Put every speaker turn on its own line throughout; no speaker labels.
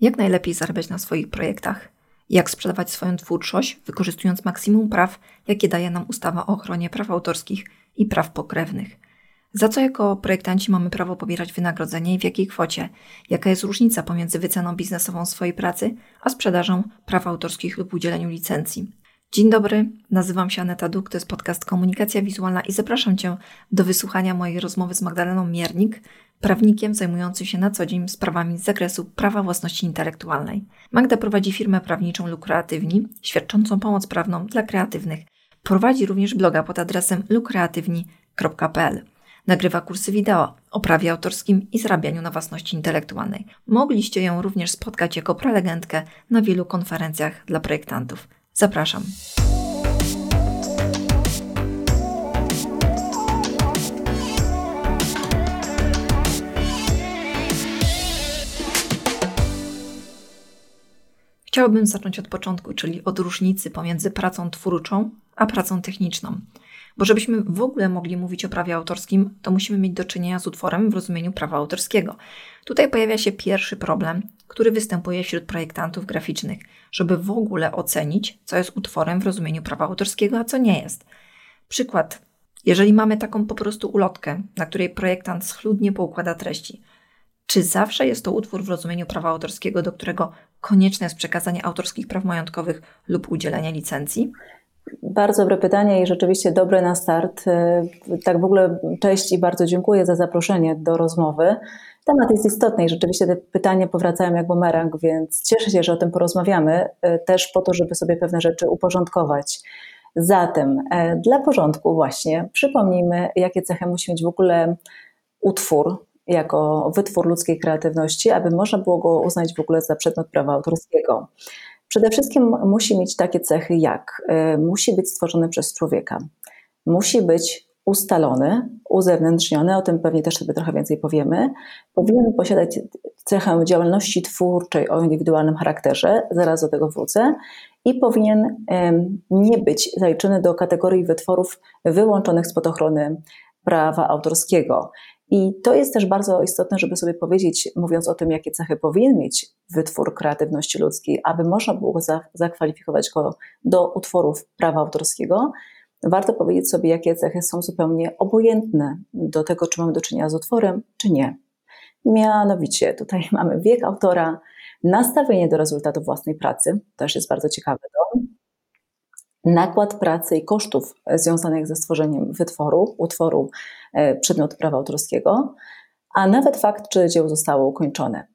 Jak najlepiej zarabiać na swoich projektach? Jak sprzedawać swoją twórczość, wykorzystując maksimum praw, jakie daje nam ustawa o ochronie praw autorskich i praw pokrewnych? Za co jako projektanci mamy prawo pobierać wynagrodzenie i w jakiej kwocie? Jaka jest różnica pomiędzy wyceną biznesową swojej pracy, a sprzedażą praw autorskich lub udzieleniu licencji? Dzień dobry, nazywam się Aneta Duk, to jest podcast Komunikacja Wizualna i zapraszam Cię do wysłuchania mojej rozmowy z Magdaleną Miernik, prawnikiem zajmującym się na co dzień sprawami z zakresu prawa własności intelektualnej. Magda prowadzi firmę prawniczą Lukreatywni, świadczącą pomoc prawną dla kreatywnych. Prowadzi również bloga pod adresem lukreatywni.pl. Nagrywa kursy wideo o prawie autorskim i zarabianiu na własności intelektualnej. Mogliście ją również spotkać jako prelegentkę na wielu konferencjach dla projektantów. Zapraszam. Chciałabym zacząć od początku, czyli od różnicy pomiędzy pracą twórczą a pracą techniczną. Bo żebyśmy w ogóle mogli mówić o prawie autorskim, to musimy mieć do czynienia z utworem w rozumieniu prawa autorskiego. Tutaj pojawia się pierwszy problem, który występuje wśród projektantów graficznych, żeby w ogóle ocenić, co jest utworem w rozumieniu prawa autorskiego, a co nie jest. Przykład. Jeżeli mamy taką po prostu ulotkę, na której projektant schludnie poukłada treści, czy zawsze jest to utwór w rozumieniu prawa autorskiego, do którego konieczne jest przekazanie autorskich praw majątkowych lub udzielenie licencji?
Bardzo dobre pytanie i rzeczywiście dobre na start. Tak w ogóle cześć i bardzo dziękuję za zaproszenie do rozmowy. Temat jest istotny i rzeczywiście te pytania powracają jak bumerang, więc cieszę się, że o tym porozmawiamy, e, też po to, żeby sobie pewne rzeczy uporządkować. Zatem e, dla porządku właśnie przypomnijmy, jakie cechy musi mieć w ogóle utwór jako wytwór ludzkiej kreatywności, aby można było go uznać w ogóle za przedmiot prawa autorskiego. Przede wszystkim musi mieć takie cechy jak y, musi być stworzony przez człowieka, musi być ustalony, uzewnętrzniony, o tym pewnie też sobie trochę więcej powiemy, powinien posiadać cechę działalności twórczej o indywidualnym charakterze, zaraz do tego wrócę, i powinien nie być zaliczony do kategorii wytworów wyłączonych spod ochrony prawa autorskiego. I to jest też bardzo istotne, żeby sobie powiedzieć, mówiąc o tym, jakie cechy powinien mieć wytwór kreatywności ludzkiej, aby można było zakwalifikować go do utworów prawa autorskiego, warto powiedzieć sobie, jakie cechy są zupełnie obojętne do tego, czy mamy do czynienia z utworem, czy nie. Mianowicie tutaj mamy wiek autora, nastawienie do rezultatu własnej pracy, też jest bardzo ciekawe to, nakład pracy i kosztów związanych ze stworzeniem wytworu, utworu e, przedmiotu prawa autorskiego, a nawet fakt, czy dzieło zostało ukończone.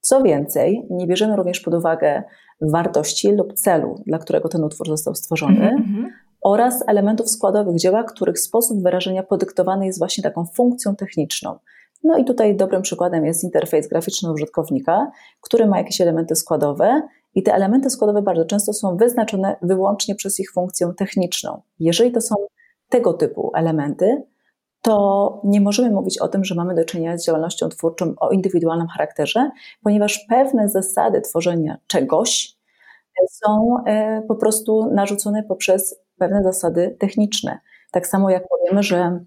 Co więcej, nie bierzemy również pod uwagę wartości lub celu, dla którego ten utwór został stworzony, mm -hmm. Oraz elementów składowych dzieła, których sposób wyrażenia podyktowany jest właśnie taką funkcją techniczną. No i tutaj dobrym przykładem jest interfejs graficzny użytkownika, który ma jakieś elementy składowe i te elementy składowe bardzo często są wyznaczone wyłącznie przez ich funkcję techniczną. Jeżeli to są tego typu elementy, to nie możemy mówić o tym, że mamy do czynienia z działalnością twórczą o indywidualnym charakterze, ponieważ pewne zasady tworzenia czegoś są e, po prostu narzucone poprzez pewne zasady techniczne. Tak samo jak powiemy, że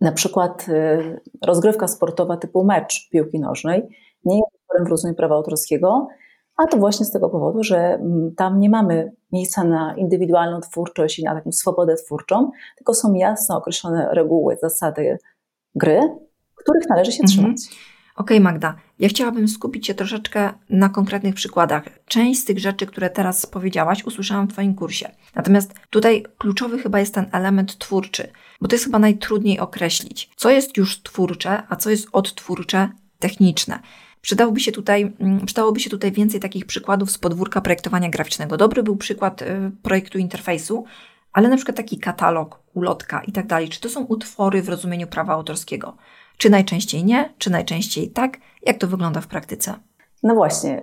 na przykład e, rozgrywka sportowa typu mecz piłki nożnej nie jest utworem w rozumieniu prawa autorskiego, a to właśnie z tego powodu, że mm, tam nie mamy miejsca na indywidualną twórczość i na taką swobodę twórczą, tylko są jasno określone reguły, zasady gry, których należy się mhm. trzymać.
Okej, okay, Magda, ja chciałabym skupić się troszeczkę na konkretnych przykładach. Część z tych rzeczy, które teraz powiedziałaś, usłyszałam w Twoim kursie. Natomiast tutaj kluczowy chyba jest ten element twórczy, bo to jest chyba najtrudniej określić, co jest już twórcze, a co jest odtwórcze, techniczne. Przydałoby się tutaj, mm, przydałoby się tutaj więcej takich przykładów z podwórka projektowania graficznego. Dobry był przykład y, projektu interfejsu, ale na przykład taki katalog, ulotka i tak dalej. Czy to są utwory w rozumieniu prawa autorskiego? Czy najczęściej nie, czy najczęściej tak? Jak to wygląda w praktyce?
No właśnie,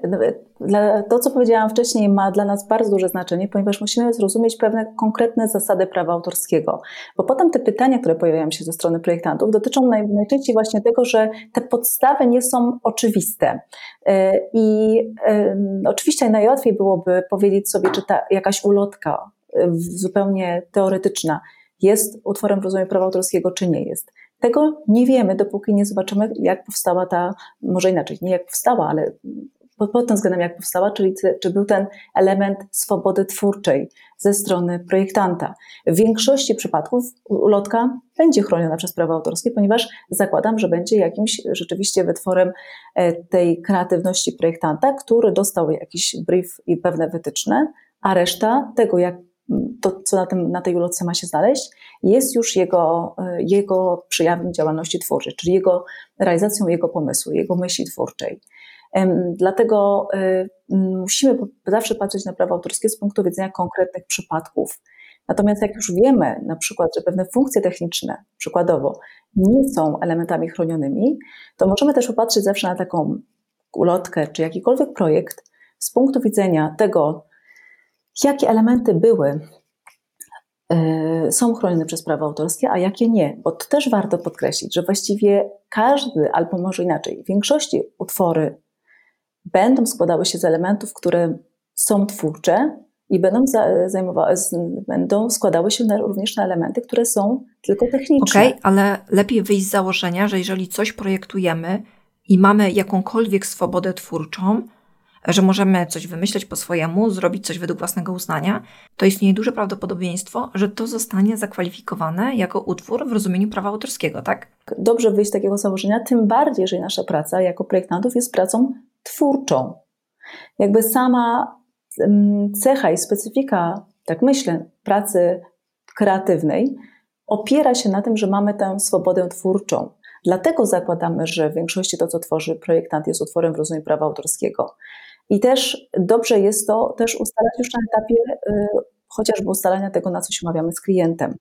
to co powiedziałam wcześniej ma dla nas bardzo duże znaczenie, ponieważ musimy zrozumieć pewne konkretne zasady prawa autorskiego. Bo potem te pytania, które pojawiają się ze strony projektantów, dotyczą najczęściej właśnie tego, że te podstawy nie są oczywiste. E, I oczywiście najłatwiej byłoby powiedzieć sobie, czy ta jakaś ulotka e, zupełnie teoretyczna jest utworem w rozumieniu prawa autorskiego, czy nie jest. Tego nie wiemy, dopóki nie zobaczymy, jak powstała ta, może inaczej, nie jak powstała, ale pod, pod tym względem, jak powstała, czyli czy był ten element swobody twórczej ze strony projektanta. W większości przypadków ulotka będzie chroniona przez prawo autorskie, ponieważ zakładam, że będzie jakimś rzeczywiście wytworem e, tej kreatywności projektanta, który dostał jakiś brief i pewne wytyczne, a reszta tego, jak to, co na, tym, na tej ulotce ma się znaleźć, jest już jego, e, jego przejawem działalności twórczej, czyli jego realizacją jego pomysłu, jego myśli twórczej. Dlatego e, musimy zawsze patrzeć na prawo autorskie z punktu widzenia konkretnych przypadków. Natomiast jak już wiemy, na przykład, że pewne funkcje techniczne, przykładowo, nie są elementami chronionymi, to możemy też popatrzeć zawsze na taką ulotkę czy jakikolwiek projekt z punktu widzenia tego, jakie elementy były, e, są chronione przez prawo autorskie, a jakie nie. Bo to też warto podkreślić, że właściwie każdy, albo może inaczej, w większości utwory będą składały się z elementów, które są twórcze i będą, zajmowały, będą składały się również na elementy, które są tylko techniczne.
Okej, okay, ale lepiej wyjść z założenia, że jeżeli coś projektujemy i mamy jakąkolwiek swobodę twórczą, że możemy coś wymyśleć po swojemu, zrobić coś według własnego uznania, to istnieje duże prawdopodobieństwo, że to zostanie zakwalifikowane jako utwór w rozumieniu prawa autorskiego, tak?
Dobrze wyjść z takiego założenia, tym bardziej, że nasza praca jako projektantów jest pracą twórczą. Jakby sama cecha i specyfika, tak myślę, pracy kreatywnej opiera się na tym, że mamy tę swobodę twórczą. Dlatego zakładamy, że w większości to, co tworzy projektant, jest utworem w rozumieniu prawa autorskiego. I też dobrze jest to też ustalać już na etapie y, chociażby ustalania tego, na co się umawiamy z klientem.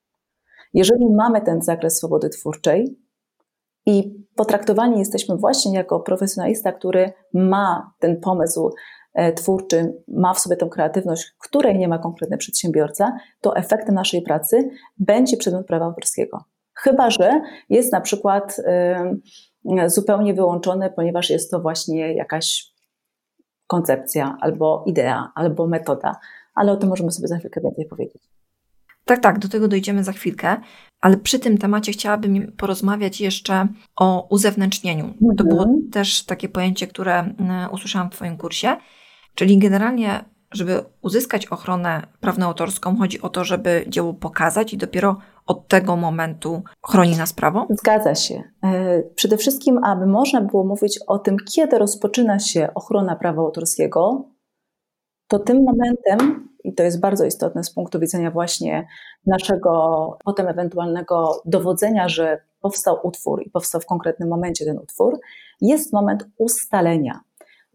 Jeżeli mamy ten zakres swobody twórczej i potraktowani jesteśmy właśnie jako profesjonalista, który ma ten pomysł e, twórczy, ma w sobie tą kreatywność, której nie ma konkretny przedsiębiorca, to efektem naszej pracy będzie przedmiot prawa autorskiego. Chyba, że jest na przykład y, zupełnie wyłączony, ponieważ jest to właśnie jakaś koncepcja, albo idea, albo metoda, ale o tym możemy sobie za chwilkę więcej powiedzieć.
Tak, tak, do tego dojdziemy za chwilkę, ale przy tym temacie chciałabym porozmawiać jeszcze o uzewnętrznieniu. Mhm. To było mhm. też takie pojęcie, które usłyszałam w Twoim kursie, czyli generalnie żeby uzyskać ochronę prawno-autorską, chodzi o to, żeby dzieło pokazać i dopiero od tego momentu chroni nas prawo?
Zgadza się. E, przede wszystkim, aby można było mówić o tym, kiedy rozpoczyna się ochrona prawa autorskiego, to tym momentem, i to jest bardzo istotne z punktu widzenia właśnie naszego potem ewentualnego dowodzenia, że powstał utwór i powstał w konkretnym momencie ten utwór, jest moment ustalenia.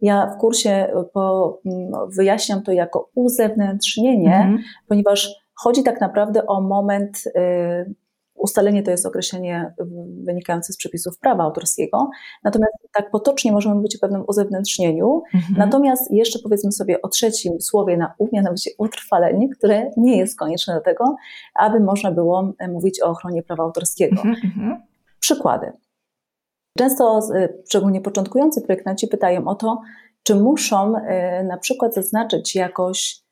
Ja w kursie po, mm, wyjaśniam to jako uzewnętrznienie, mhm. ponieważ chodzi tak naprawdę o moment, y, ustalenie to jest określenie wynikające z przepisów prawa autorskiego, natomiast tak potocznie możemy mówić o pewnym uzewnętrznieniu, mhm. natomiast jeszcze powiedzmy sobie o trzecim słowie na U, mianowicie utrwalenie, które nie jest konieczne do tego, aby można było e, mówić o ochronie prawa autorskiego. Mhm. mhm. Przykłady. Często, szczególnie początkujący projektanci pytają o to, czy muszą e, na przykład zaznaczyć jakoś, e,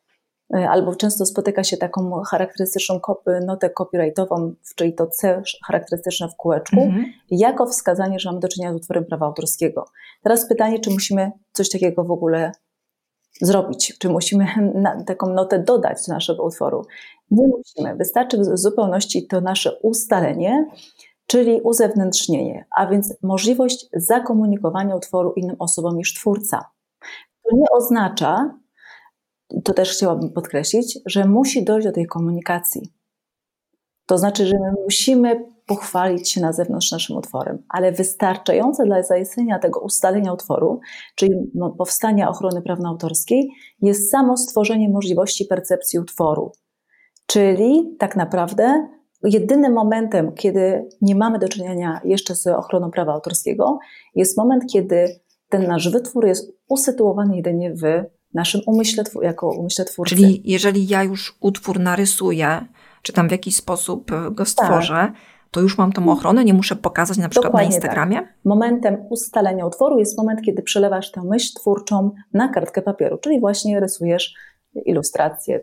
albo często spotyka się taką charakterystyczną notę copyrightową, czyli to C charakterystyczne w kółeczku, mhm. jako wskazanie, że mamy do czynienia z utworem prawa autorskiego. Teraz pytanie, czy musimy coś takiego w ogóle zrobić, czy musimy taką notę dodać do naszego utworu. Nie musimy, wystarczy w zupełności to nasze ustalenie, czyli uzewnętrznienie, a więc możliwość zakomunikowania utworu innym osobom niż twórca. To nie oznacza, to też chciałabym podkreślić, że musi dojść do tej komunikacji. To znaczy, że my musimy pochwalić się na zewnątrz naszym utworem, ale wystarczające dla zaistnienia tego ustalenia utworu, czyli powstania ochrony prawno-autorskiej, jest samo stworzenie możliwości percepcji utworu. Czyli tak naprawdę jedynym momentem, kiedy nie mamy do czynienia jeszcze z ochroną prawa autorskiego, jest moment, kiedy ten nasz wytwór jest usytuowany jedynie w naszym umyśle, jako umyśle twórcy.
Czyli jeżeli ja już utwór narysuję, czy tam w jakiś sposób go stworzę, tak. to już mam tą ochronę, nie muszę pokazać na przykład Dokładnie na tak. Instagramie? Tak.
Momentem ustalenia utworu jest moment, kiedy przelewasz tę myśl twórczą na kartkę papieru, czyli właśnie rysujesz ilustrację,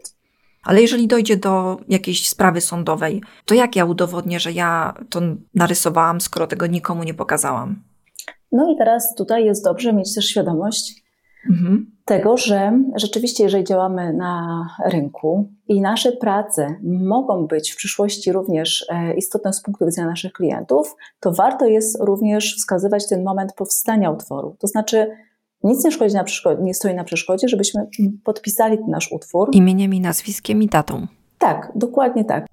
ale jeżeli dojdzie do jakiejś sprawy sądowej, to jak ja udowodnię, że ja to narysowałam, skoro tego nikomu nie pokazałam?
No i teraz tutaj jest dobrze mieć też świadomość, Mhm. Tego, że rzeczywiście, jeżeli działamy na rynku i nasze prace mogą być w przyszłości również e, istotne z punktu widzenia naszych klientów, to warto jest również wskazywać ten moment powstania utworu. To znaczy, nic nie, szkodzi na nie stoi na przeszkodzie, żebyśmy podpisali ten nasz utwór.
Imieniem i nazwiskiem i datą.
Tak, dokładnie tak.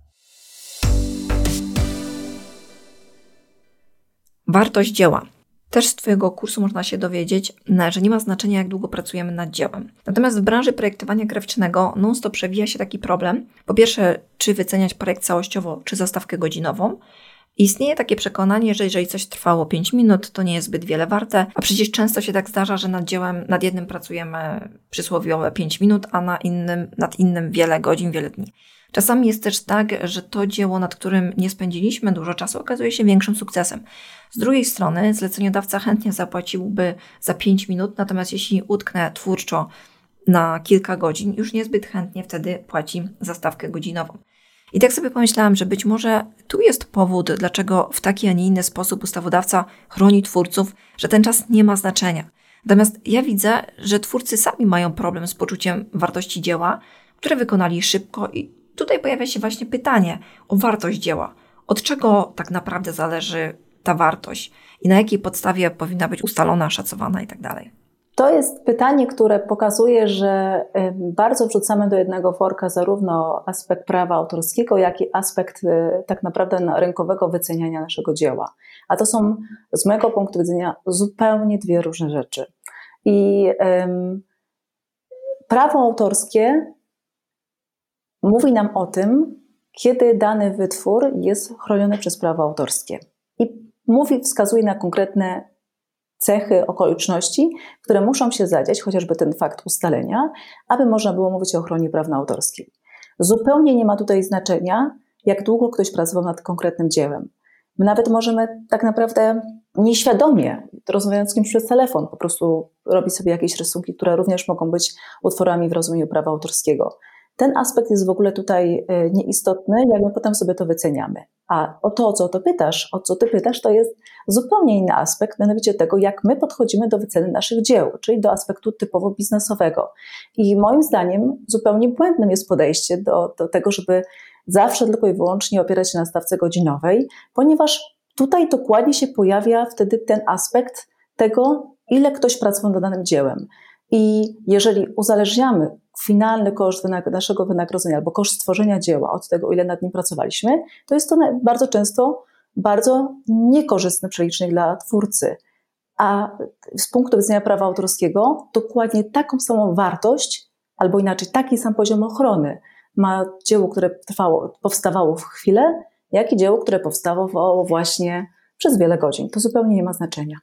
Wartość dzieła. Też z Twojego kursu można się dowiedzieć, że nie ma znaczenia, jak długo pracujemy nad dziełem. Natomiast w branży projektowania graficznego non-stop przewija się taki problem. Po pierwsze, czy wyceniać projekt całościowo, czy zastawkę godzinową. Istnieje takie przekonanie, że jeżeli coś trwało 5 minut, to nie jest zbyt wiele warte, a przecież często się tak zdarza, że nad dziełem, nad jednym pracujemy przysłowiowe 5 minut, a na innym, nad innym wiele godzin, wiele dni. Czasami jest też tak, że to dzieło, nad którym nie spędziliśmy dużo czasu, okazuje się większym sukcesem. Z drugiej strony, zleceniodawca chętnie zapłaciłby za 5 minut, natomiast jeśli utknę twórczo na kilka godzin, już niezbyt chętnie wtedy płaci za stawkę godzinową. I tak sobie pomyślałam, że być może tu jest powód, dlaczego w taki, a nie inny sposób ustawodawca chroni twórców, że ten czas nie ma znaczenia. Natomiast ja widzę, że twórcy sami mają problem z poczuciem wartości dzieła, które wykonali szybko i tutaj pojawia się właśnie pytanie o wartość dzieła. Od czego tak naprawdę zależy ta wartość i na jakiej podstawie powinna być ustalona, szacowana itd. Tak
to jest pytanie, które pokazuje, że bardzo wrzucamy do jednego worka zarówno aspekt prawa autorskiego, jak i aspekt y, tak naprawdę rynkowego wyceniania naszego dzieła. A to są z mojego punktu widzenia zupełnie dwie różne rzeczy. I um, prawo autorskie mówi nam o tym, kiedy dany wytwór jest chroniony przez prawo autorskie. I mówi, wskazuje na konkretne cechy, okoliczności, które muszą się zadziać, chociażby ten fakt ustalenia, aby można było mówić o ochronie prawna autorskiej. Zupełnie nie ma tutaj znaczenia, jak długo ktoś pracował nad konkretnym dziełem. My nawet możemy tak naprawdę nieświadomie, rozmawiając z kimś przez telefon, po prostu robić sobie jakieś rysunki, które również mogą być utworami w rozumieniu prawa autorskiego. Ten aspekt jest w ogóle tutaj e, nieistotny, jak my potem sobie to wyceniamy. A o to, o co to pytasz, o co ty pytasz, to jest zupełnie inny aspekt, mianowicie tego, jak my podchodzimy do wyceny naszych dzieł, czyli do aspektu typowo biznesowego. I moim zdaniem zupełnie błędnym jest podejście do, do tego, żeby zawsze tylko i wyłącznie opierać się na stawce godzinowej, ponieważ tutaj dokładnie się pojawia wtedy ten aspekt tego, ile ktoś pracował nad danym dziełem. I jeżeli uzależniamy finalny koszt naszego wynagrodzenia albo koszt stworzenia dzieła od tego, ile nad nim pracowaliśmy, to jest to bardzo często bardzo niekorzystny przelicznik dla twórcy. A z punktu widzenia prawa autorskiego, dokładnie taką samą wartość, albo inaczej taki sam poziom ochrony ma dzieło, które trwało, powstawało w chwilę, jak i dzieło, które powstawało właśnie przez wiele godzin. To zupełnie nie ma znaczenia.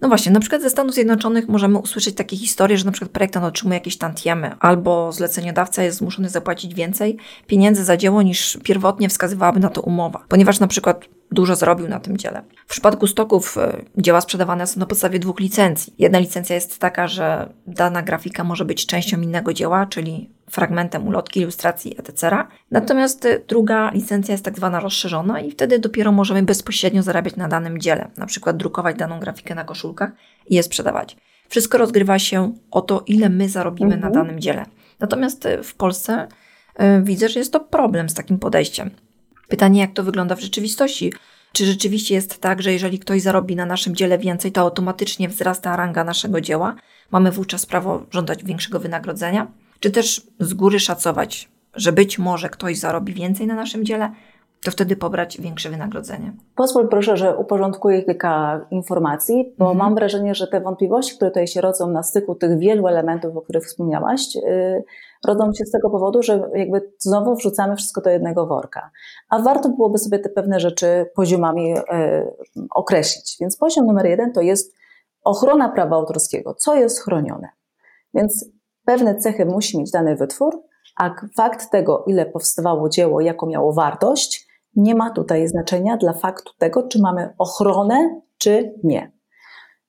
No właśnie, na przykład ze Stanów Zjednoczonych możemy usłyszeć takie historie, że na przykład projektant otrzymuje jakieś tantiemy, albo zleceniodawca jest zmuszony zapłacić więcej pieniędzy za dzieło niż pierwotnie wskazywałaby na to umowa, ponieważ na przykład dużo zrobił na tym dziele. W przypadku stoków e, dzieła sprzedawane są na podstawie dwóch licencji. Jedna licencja jest taka, że dana grafika może być częścią innego dzieła, czyli fragmentem ulotki, ilustracji, etc. Natomiast e, druga licencja jest tak zwana rozszerzona i wtedy dopiero możemy bezpośrednio zarabiać na danym dziele, na przykład drukować daną grafikę na koszulkach i je sprzedawać. Wszystko rozgrywa się o to, ile my zarobimy mhm. na danym dziele. Natomiast e, w Polsce widzę, że jest to problem z takim podejściem. Pytanie, jak to wygląda w rzeczywistości? Czy rzeczywiście jest tak, że jeżeli ktoś zarobi na naszym dziele więcej, to automatycznie wzrasta ranga naszego dzieła? Mamy wówczas prawo żądać większego wynagrodzenia? Czy też z góry szacować, że być może ktoś zarobi więcej na naszym dziele, to wtedy pobrać większe wynagrodzenie.
Pozwól proszę, że uporządkuję kilka informacji, bo mhm. mam wrażenie, że te wątpliwości, które tutaj się rodzą na styku tych wielu elementów, o których wspomniałaś, yy, rodzą się z tego powodu, że jakby znowu wrzucamy wszystko do jednego worka. A warto byłoby sobie te pewne rzeczy poziomami yy, określić. Więc poziom numer jeden to jest ochrona prawa autorskiego. Co jest chronione? Więc pewne cechy musi mieć dany wytwór, a fakt tego, ile powstawało dzieło, jaką miało wartość, nie ma tutaj znaczenia dla faktu tego, czy mamy ochronę, czy nie.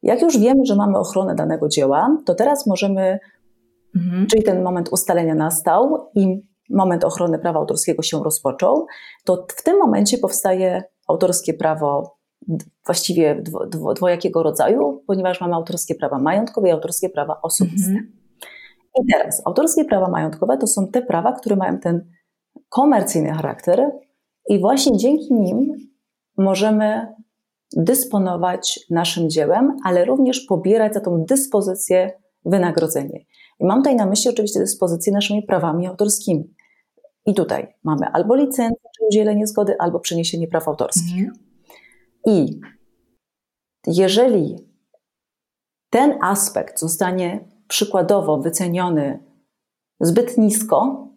Jak już wiemy, że mamy ochronę danego dzieła, to teraz możemy, mhm. czyli ten moment ustalenia nastał i moment ochrony prawa autorskiego się rozpoczął, to w tym momencie powstaje autorskie prawo właściwie dwo, dwo, dwojakiego rodzaju, ponieważ mamy autorskie prawa majątkowe i autorskie prawa osobiste. Mhm. I teraz, autorskie prawa majątkowe to są te prawa, które mają ten komercyjny charakter i właśnie dzięki nim możemy dysponować naszym dziełem, ale również pobierać za tą dyspozycję wynagrodzenie. I mam tutaj na myśli oczywiście dyspozycję naszymi prawami autorskimi. I tutaj mamy albo licencję, czy udzielenie zgody, albo przeniesienie praw autorskich. Mhm. I jeżeli ten aspekt zostanie przykładowo wyceniony zbyt nisko,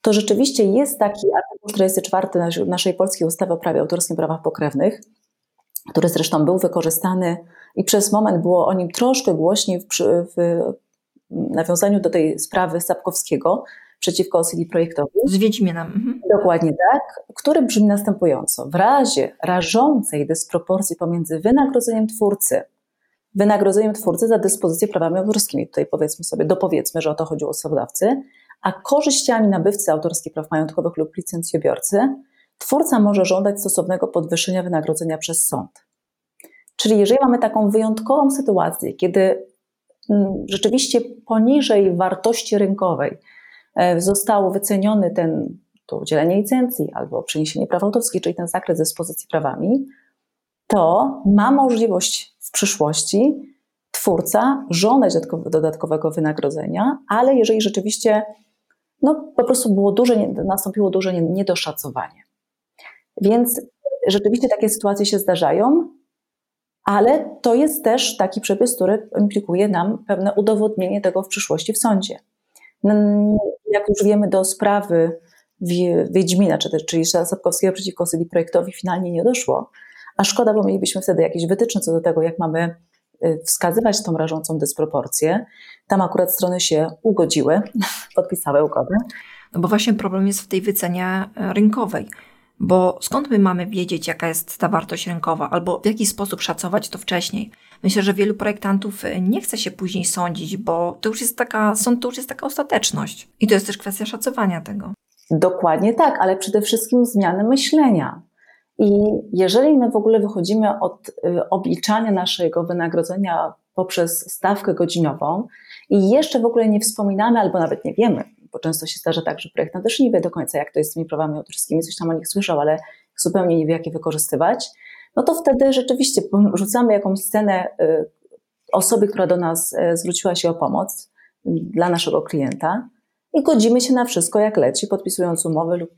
to rzeczywiście jest taki artykuł 44 naszej polskiej ustawy o prawie autorskim prawach pokrewnych, który zresztą był wykorzystany i przez moment było o nim troszkę głośniej w, w nawiązaniu do tej sprawy Sapkowskiego przeciwko CD Projektowi.
Z Wiedźminem. Mhm.
Dokładnie tak, który brzmi następująco. W razie rażącej dysproporcji pomiędzy wynagrodzeniem twórcy wynagrodzeniem twórcy za dyspozycję prawami autorskimi. Tutaj powiedzmy sobie, dopowiedzmy, że o to chodziło ustawodawcy, a korzyściami nabywcy autorskich praw majątkowych lub licencjobiorcy, twórca może żądać stosownego podwyższenia wynagrodzenia przez sąd. Czyli jeżeli mamy taką wyjątkową sytuację, kiedy mm, rzeczywiście poniżej wartości rynkowej e, zostało wyceniony ten, to udzielenie licencji albo przeniesienie praw autorskich, czyli ten zakres dyspozycji prawami, to ma możliwość przyszłości twórca żądać dodatkowego wynagrodzenia, ale jeżeli rzeczywiście no, po prostu było duże, nastąpiło duże niedoszacowanie. Więc rzeczywiście takie sytuacje się zdarzają, ale to jest też taki przepis, który implikuje nam pewne udowodnienie tego w przyszłości w sądzie. Jak już wiemy, do sprawy Wiedźmina, czyli Sapkowskiego przeciwko Syli Projektowi finalnie nie doszło, a szkoda, bo mielibyśmy wtedy jakieś wytyczne co do tego, jak mamy y, wskazywać tą rażącą dysproporcję. Tam akurat strony się ugodziły, podpisały ugodę.
No bo właśnie problem jest w tej wycenie rynkowej. Bo skąd my mamy wiedzieć, jaka jest ta wartość rynkowa, albo w jaki sposób szacować to wcześniej? Myślę, że wielu projektantów e, nie chce się później sądzić, bo to już jest taka, sąd to już jest taka ostateczność. I to jest też kwestia szacowania tego.
Dokładnie tak, ale przede wszystkim zmiany myślenia. I jeżeli my w ogóle wychodzimy od y, obliczania naszego wynagrodzenia poprzez stawkę godzinową i jeszcze w ogóle nie wspominamy albo nawet nie wiemy, bo często się zdarza tak, że projektant też nie wie do końca, jak to jest z tymi prawami autorskimi, coś tam o nich słyszał, ale zupełnie nie wie, jak je wykorzystywać, no to wtedy rzeczywiście rzucamy jakąś scenę y, osoby, która do nas y, zwróciła się o pomoc dla naszego klienta i godzimy się na wszystko, jak leci, podpisując umowę lub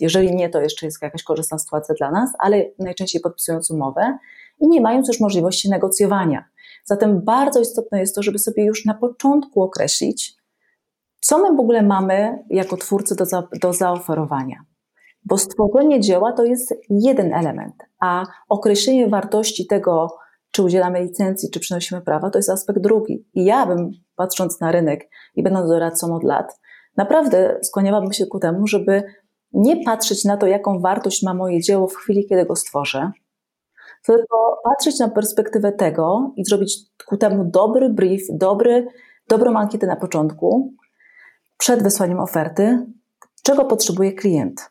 jeżeli nie, to jeszcze jest jakaś korzystna sytuacja dla nas, ale najczęściej podpisując umowę i nie mając już możliwości negocjowania. Zatem bardzo istotne jest to, żeby sobie już na początku określić, co my w ogóle mamy jako twórcy do, za, do zaoferowania. Bo stworzenie dzieła to jest jeden element, a określenie wartości tego, czy udzielamy licencji, czy przynosimy prawa, to jest aspekt drugi. I ja bym, patrząc na rynek i będąc doradcą od lat, naprawdę skłaniałabym się ku temu, żeby nie patrzeć na to, jaką wartość ma moje dzieło w chwili, kiedy go stworzę, tylko patrzeć na perspektywę tego i zrobić ku temu dobry brief, dobry, dobrą ankietę na początku, przed wysłaniem oferty, czego potrzebuje klient.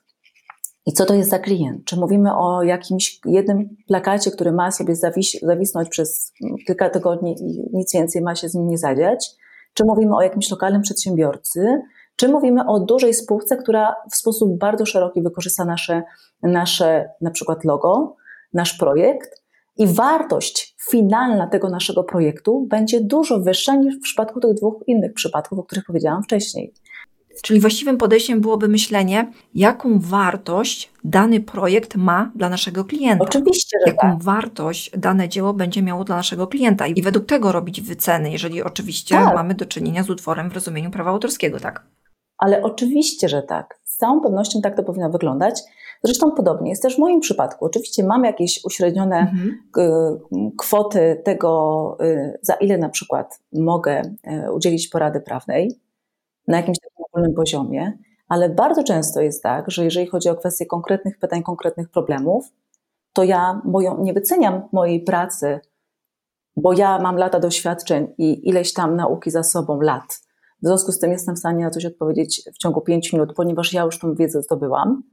I co to jest za klient? Czy mówimy o jakimś jednym plakacie, który ma sobie zawis zawisnąć przez kilka tygodni i nic więcej ma się z nim nie zadziać? Czy mówimy o jakimś lokalnym przedsiębiorcy? Czy mówimy o dużej spółce, która w sposób bardzo szeroki wykorzysta nasze, nasze na przykład logo, nasz projekt i wartość finalna tego naszego projektu będzie dużo wyższa niż w przypadku tych dwóch innych przypadków, o których powiedziałam wcześniej.
Czyli właściwym podejściem byłoby myślenie, jaką wartość dany projekt ma dla naszego klienta.
Oczywiście, że
Jaką
tak.
wartość dane dzieło będzie miało dla naszego klienta i według tego robić wyceny, jeżeli oczywiście tak. mamy do czynienia z utworem w rozumieniu prawa autorskiego, tak?
Ale oczywiście, że tak. Z całą pewnością tak to powinno wyglądać. Zresztą podobnie jest też w moim przypadku. Oczywiście mam jakieś uśrednione mhm. kwoty tego, y, za ile na przykład mogę y, udzielić porady prawnej na jakimś takim ogólnym poziomie, ale bardzo często jest tak, że jeżeli chodzi o kwestie konkretnych pytań, konkretnych problemów, to ja moją, nie wyceniam mojej pracy, bo ja mam lata doświadczeń i ileś tam nauki za sobą lat w związku z tym jestem w stanie na coś odpowiedzieć w ciągu 5 minut, ponieważ ja już tą wiedzę zdobyłam.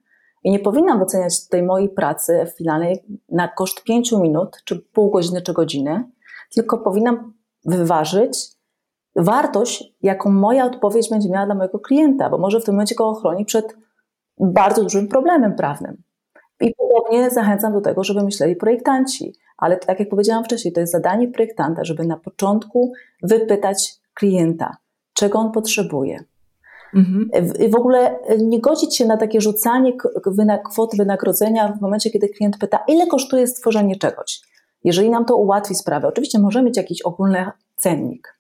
I nie powinnam wyceniać tej mojej pracy finalnej na koszt pięciu minut, czy pół godziny, czy godziny, tylko powinnam wyważyć wartość, jaką moja odpowiedź będzie miała dla mojego klienta, bo może w tym momencie go ochroni przed bardzo dużym problemem prawnym. I podobnie zachęcam do tego, żeby myśleli projektanci. Ale tak jak powiedziałam wcześniej, to jest zadanie projektanta, żeby na początku wypytać klienta, czego on potrzebuje. Mhm. W ogóle nie godzić się na takie rzucanie kwot wynagrodzenia w momencie, kiedy klient pyta, ile kosztuje stworzenie czegoś. Jeżeli nam to ułatwi sprawę, oczywiście możemy mieć jakiś ogólny cennik.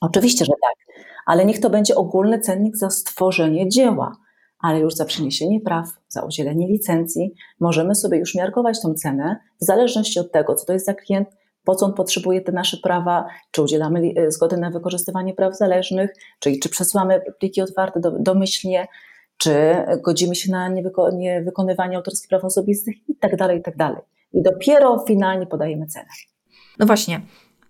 Oczywiście, że tak, ale niech to będzie ogólny cennik za stworzenie dzieła ale już za przeniesienie praw, za udzielenie licencji możemy sobie już miarkować tą cenę w zależności od tego, co to jest za klient, po co on potrzebuje te nasze prawa, czy udzielamy e, zgody na wykorzystywanie praw zależnych, czyli czy przesyłamy pliki otwarte do, domyślnie, czy godzimy się na niewyko niewykonywanie autorskich praw osobistych i tak dalej, i tak dalej. I dopiero finalnie podajemy cenę.
No właśnie,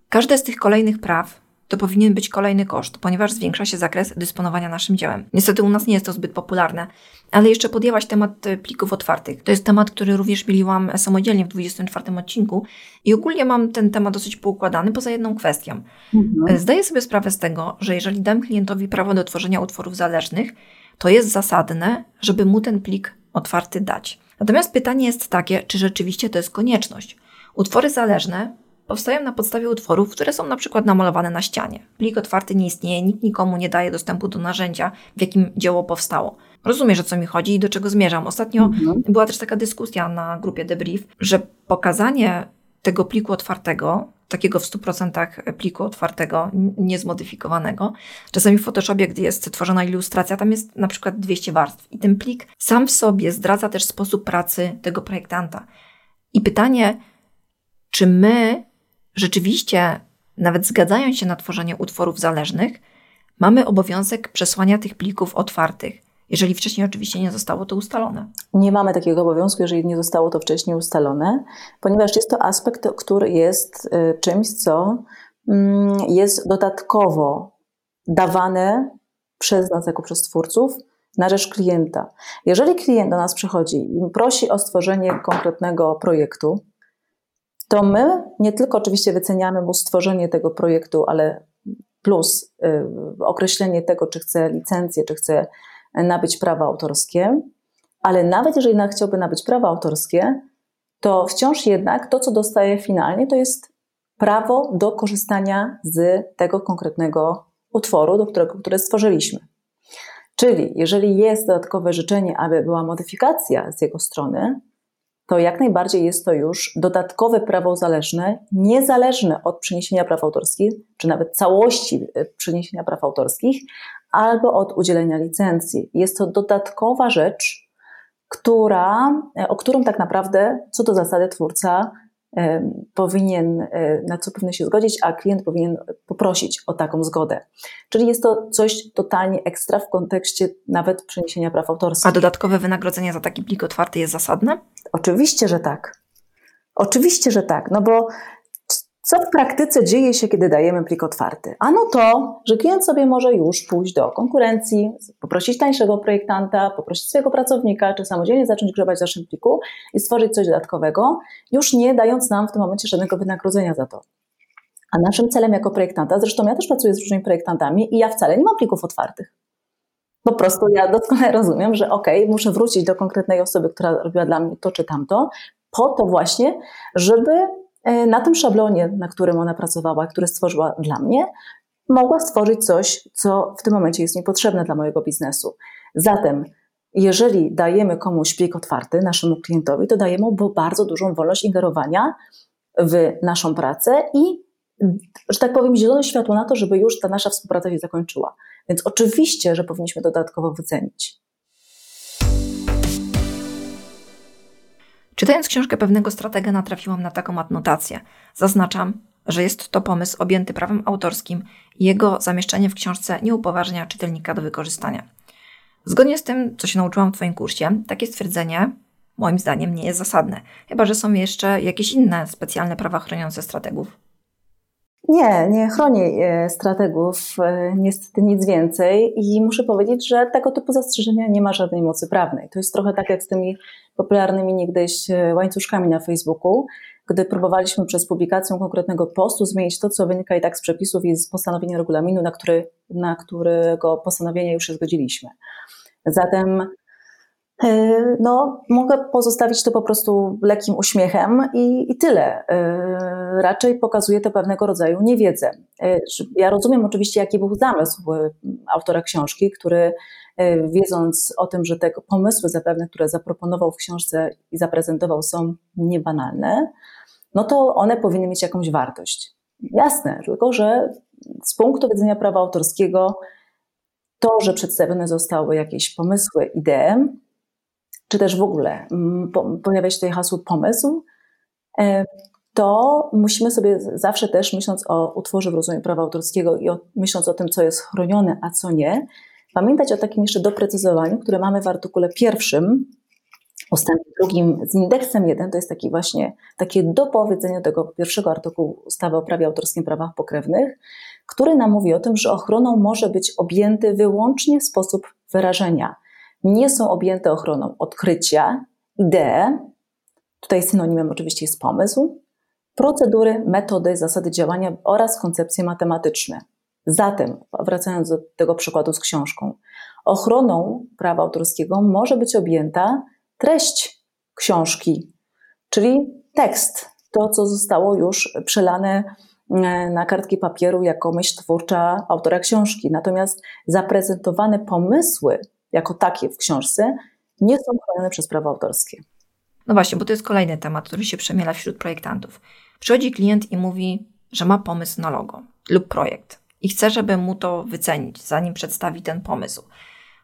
każde z tych kolejnych praw to powinien być kolejny koszt, ponieważ zwiększa się zakres dysponowania naszym dziełem. Niestety u nas nie jest to zbyt popularne, ale jeszcze podjęłaś temat e, plików otwartych. To jest temat, który również miliłam samodzielnie w 24 odcinku i ogólnie mam ten temat dosyć poukładany poza jedną kwestią. Mhm. E, zdaję sobie sprawę z tego, że jeżeli dam klientowi prawo do tworzenia utworów zależnych, to jest zasadne, żeby mu ten plik otwarty dać. Natomiast pytanie jest takie, czy rzeczywiście to jest konieczność. Utwory zależne powstają na podstawie utworów, które są na przykład namalowane na ścianie. Plik otwarty nie istnieje, nikt nikomu nie daje dostępu do narzędzia, w jakim dzieło powstało. Rozumiesz, o co mi chodzi i do czego zmierzam. Ostatnio mhm. była też taka dyskusja na grupie Debrief, że pokazanie tego pliku otwartego, takiego w 100% pliku otwartego, niezmodyfikowanego. Czasami w Photoshopie, gdy jest tworzona ilustracja, tam jest na przykład 200 warstw i ten plik sam w sobie zdradza też sposób pracy tego projektanta. I pytanie, czy my rzeczywiście, nawet zgadzając się na tworzenie utworów zależnych, mamy obowiązek przesłania tych plików otwartych, jeżeli wcześniej oczywiście nie zostało to ustalone.
Nie mamy takiego obowiązku, jeżeli nie zostało to wcześniej ustalone, ponieważ jest to aspekt, który jest y, czymś, co mm, jest dodatkowo dawane przez nas jako przez twórców na rzecz klienta. Jeżeli klient do nas przychodzi i prosi o stworzenie konkretnego projektu, to my nie tylko oczywiście wyceniamy mu stworzenie tego projektu, ale plus y, określenie tego, czy chce licencję, czy chce nabyć prawa autorskie, ale nawet jeżeli chciałby nabyć prawa autorskie, to wciąż jednak to, co dostaje finalnie, to jest prawo do korzystania z tego konkretnego utworu, do którego, które stworzyliśmy. Czyli jeżeli jest dodatkowe życzenie, aby była modyfikacja z jego strony, to jak najbardziej jest to już dodatkowe prawo zależne, niezależne od przeniesienia praw autorskich, czy nawet całości e, przeniesienia praw autorskich, albo od udzielenia licencji. Jest to dodatkowa rzecz, która, e, o którą tak naprawdę, co do zasady, twórca powinien, e, na co powinien się zgodzić, a klient powinien poprosić o taką zgodę. Czyli jest to coś totalnie ekstra w kontekście nawet przeniesienia praw autorskich.
A dodatkowe wynagrodzenie za taki plik otwarty jest zasadne?
Oczywiście, że tak. Oczywiście, że tak, no bo co w praktyce dzieje się, kiedy dajemy plik otwarty? Ano to, że klient sobie może już pójść do konkurencji, poprosić tańszego projektanta, poprosić swojego pracownika, czy samodzielnie zacząć grzebać w naszym pliku i stworzyć coś dodatkowego, już nie dając nam w tym momencie żadnego wynagrodzenia za to. A naszym celem jako projektanta, zresztą ja też pracuję z różnymi projektantami i ja wcale nie mam plików otwartych. Po prostu ja doskonale rozumiem, że ok, muszę wrócić do konkretnej osoby, która robiła dla mnie to czy tamto, po to właśnie, żeby E, na tym szablonie, na którym ona pracowała, który stworzyła dla mnie, mogła stworzyć coś, co w tym momencie jest niepotrzebne dla mojego biznesu. Zatem, jeżeli dajemy komuś plik otwarty naszemu klientowi, to dajemy mu bardzo dużą wolność ingerowania w naszą pracę i, że tak powiem, zielone światło na to, żeby już ta nasza współpraca się zakończyła. Więc oczywiście, że powinniśmy dodatkowo wycenić.
Czytając książkę pewnego stratega natrafiłam na taką adnotację. Zaznaczam, że jest to pomysł objęty prawem autorskim i jego zamieszczenie w książce nie upoważnia czytelnika do wykorzystania. Zgodnie z tym, co się nauczyłam w Twoim kursie, takie stwierdzenie moim zdaniem nie jest zasadne, chyba że są jeszcze jakieś inne specjalne prawa chroniące strategów.
Nie, nie chroni e, strategów e, niestety nic więcej i muszę powiedzieć, że tego typu zastrzeżenia nie ma żadnej mocy prawnej. To jest trochę tak jak z tymi popularnymi niegdyś e, łańcuszkami na Facebooku, gdy próbowaliśmy przez publikację konkretnego postu zmienić to, co wynika i tak z przepisów i z postanowienia regulaminu, na, który, na którego postanowienie już się zgodziliśmy. Zatem no, mogę pozostawić to po prostu lekkim uśmiechem i, i tyle. E, raczej pokazuje to pewnego rodzaju niewiedzę. E, ja rozumiem oczywiście, jaki był zamysł autora książki, który wiedząc o tym, że te pomysły zapewne, które zaproponował w książce i zaprezentował są niebanalne, no to one powinny mieć jakąś wartość. Jasne, tylko że z punktu widzenia prawa autorskiego to, że przedstawione zostały jakieś pomysły, idee, czy też w ogóle mm, pojawia się tutaj hasło pomysł, e, to musimy sobie zawsze też, myśląc o utworze w rozumieniu prawa autorskiego i o, myśląc o tym, co jest chronione, a co nie, pamiętać o takim jeszcze doprecyzowaniu, które mamy w artykule pierwszym, ustępie drugim z indeksem 1, to jest taki właśnie takie dopowiedzenie tego pierwszego artykułu ustawy o prawie autorskim prawach pokrewnych, który nam mówi o tym, że ochroną może być objęty wyłącznie sposób wyrażenia nie są objęte ochroną odkrycia, idee, tutaj synonimem oczywiście jest pomysł, procedury, metody, zasady działania oraz koncepcje matematyczne. Zatem, wracając do tego przykładu z książką, ochroną prawa autorskiego może być objęta treść książki, czyli tekst, to co zostało już przelane e, na kartki papieru jako myśl twórcza autora książki. Natomiast zaprezentowane pomysły jako takie w książce nie są chronione przez prawo autorskie.
No właśnie, bo to jest kolejny temat, który się przemiela wśród projektantów. Przychodzi klient i mówi, że ma pomysł na logo lub projekt i chce, żeby mu to wycenić, zanim przedstawi ten pomysł.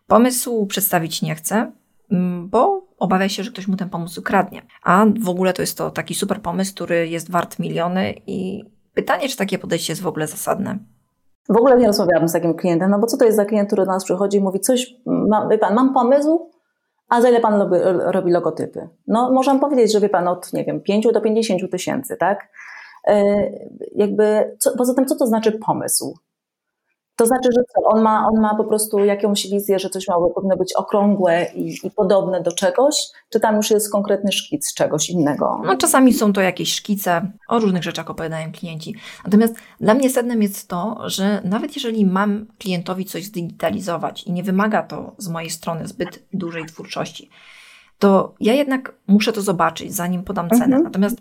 Pomysł przedstawić nie chce, mm, bo obawia się, że ktoś mu ten pomysł ukradnie. A w ogóle to jest to taki super pomysł, który jest wart miliony i pytanie, czy takie podejście jest w ogóle zasadne.
W ogóle nie rozmawiałam z takim klientem, no bo co to jest za klient, który do nas przychodzi i mówi coś, ma, wie pan, mam pomysł, a za ile pan robi, robi logotypy? No możemy powiedzieć, że wie pan od, nie wiem, 5 do 50 tysięcy, tak? Yy, jakby, co, poza tym, co to znaczy pomysł? To znaczy, że co? On ma, on ma po prostu jakąś wizję, że coś miało, powinno być okrągłe i, i, podobne do czegoś, czy tam już jest konkretny szkic czegoś innego?
No czasami są to jakieś szkice, o różnych rzeczach opowiadają klienci. Natomiast dla mnie sednem jest to, że nawet jeżeli mam klientowi coś zdigitalizować i nie wymaga to z mojej strony zbyt dużej twórczości, to ja jednak muszę to zobaczyć, zanim podam cenę. Mhm, natomiast,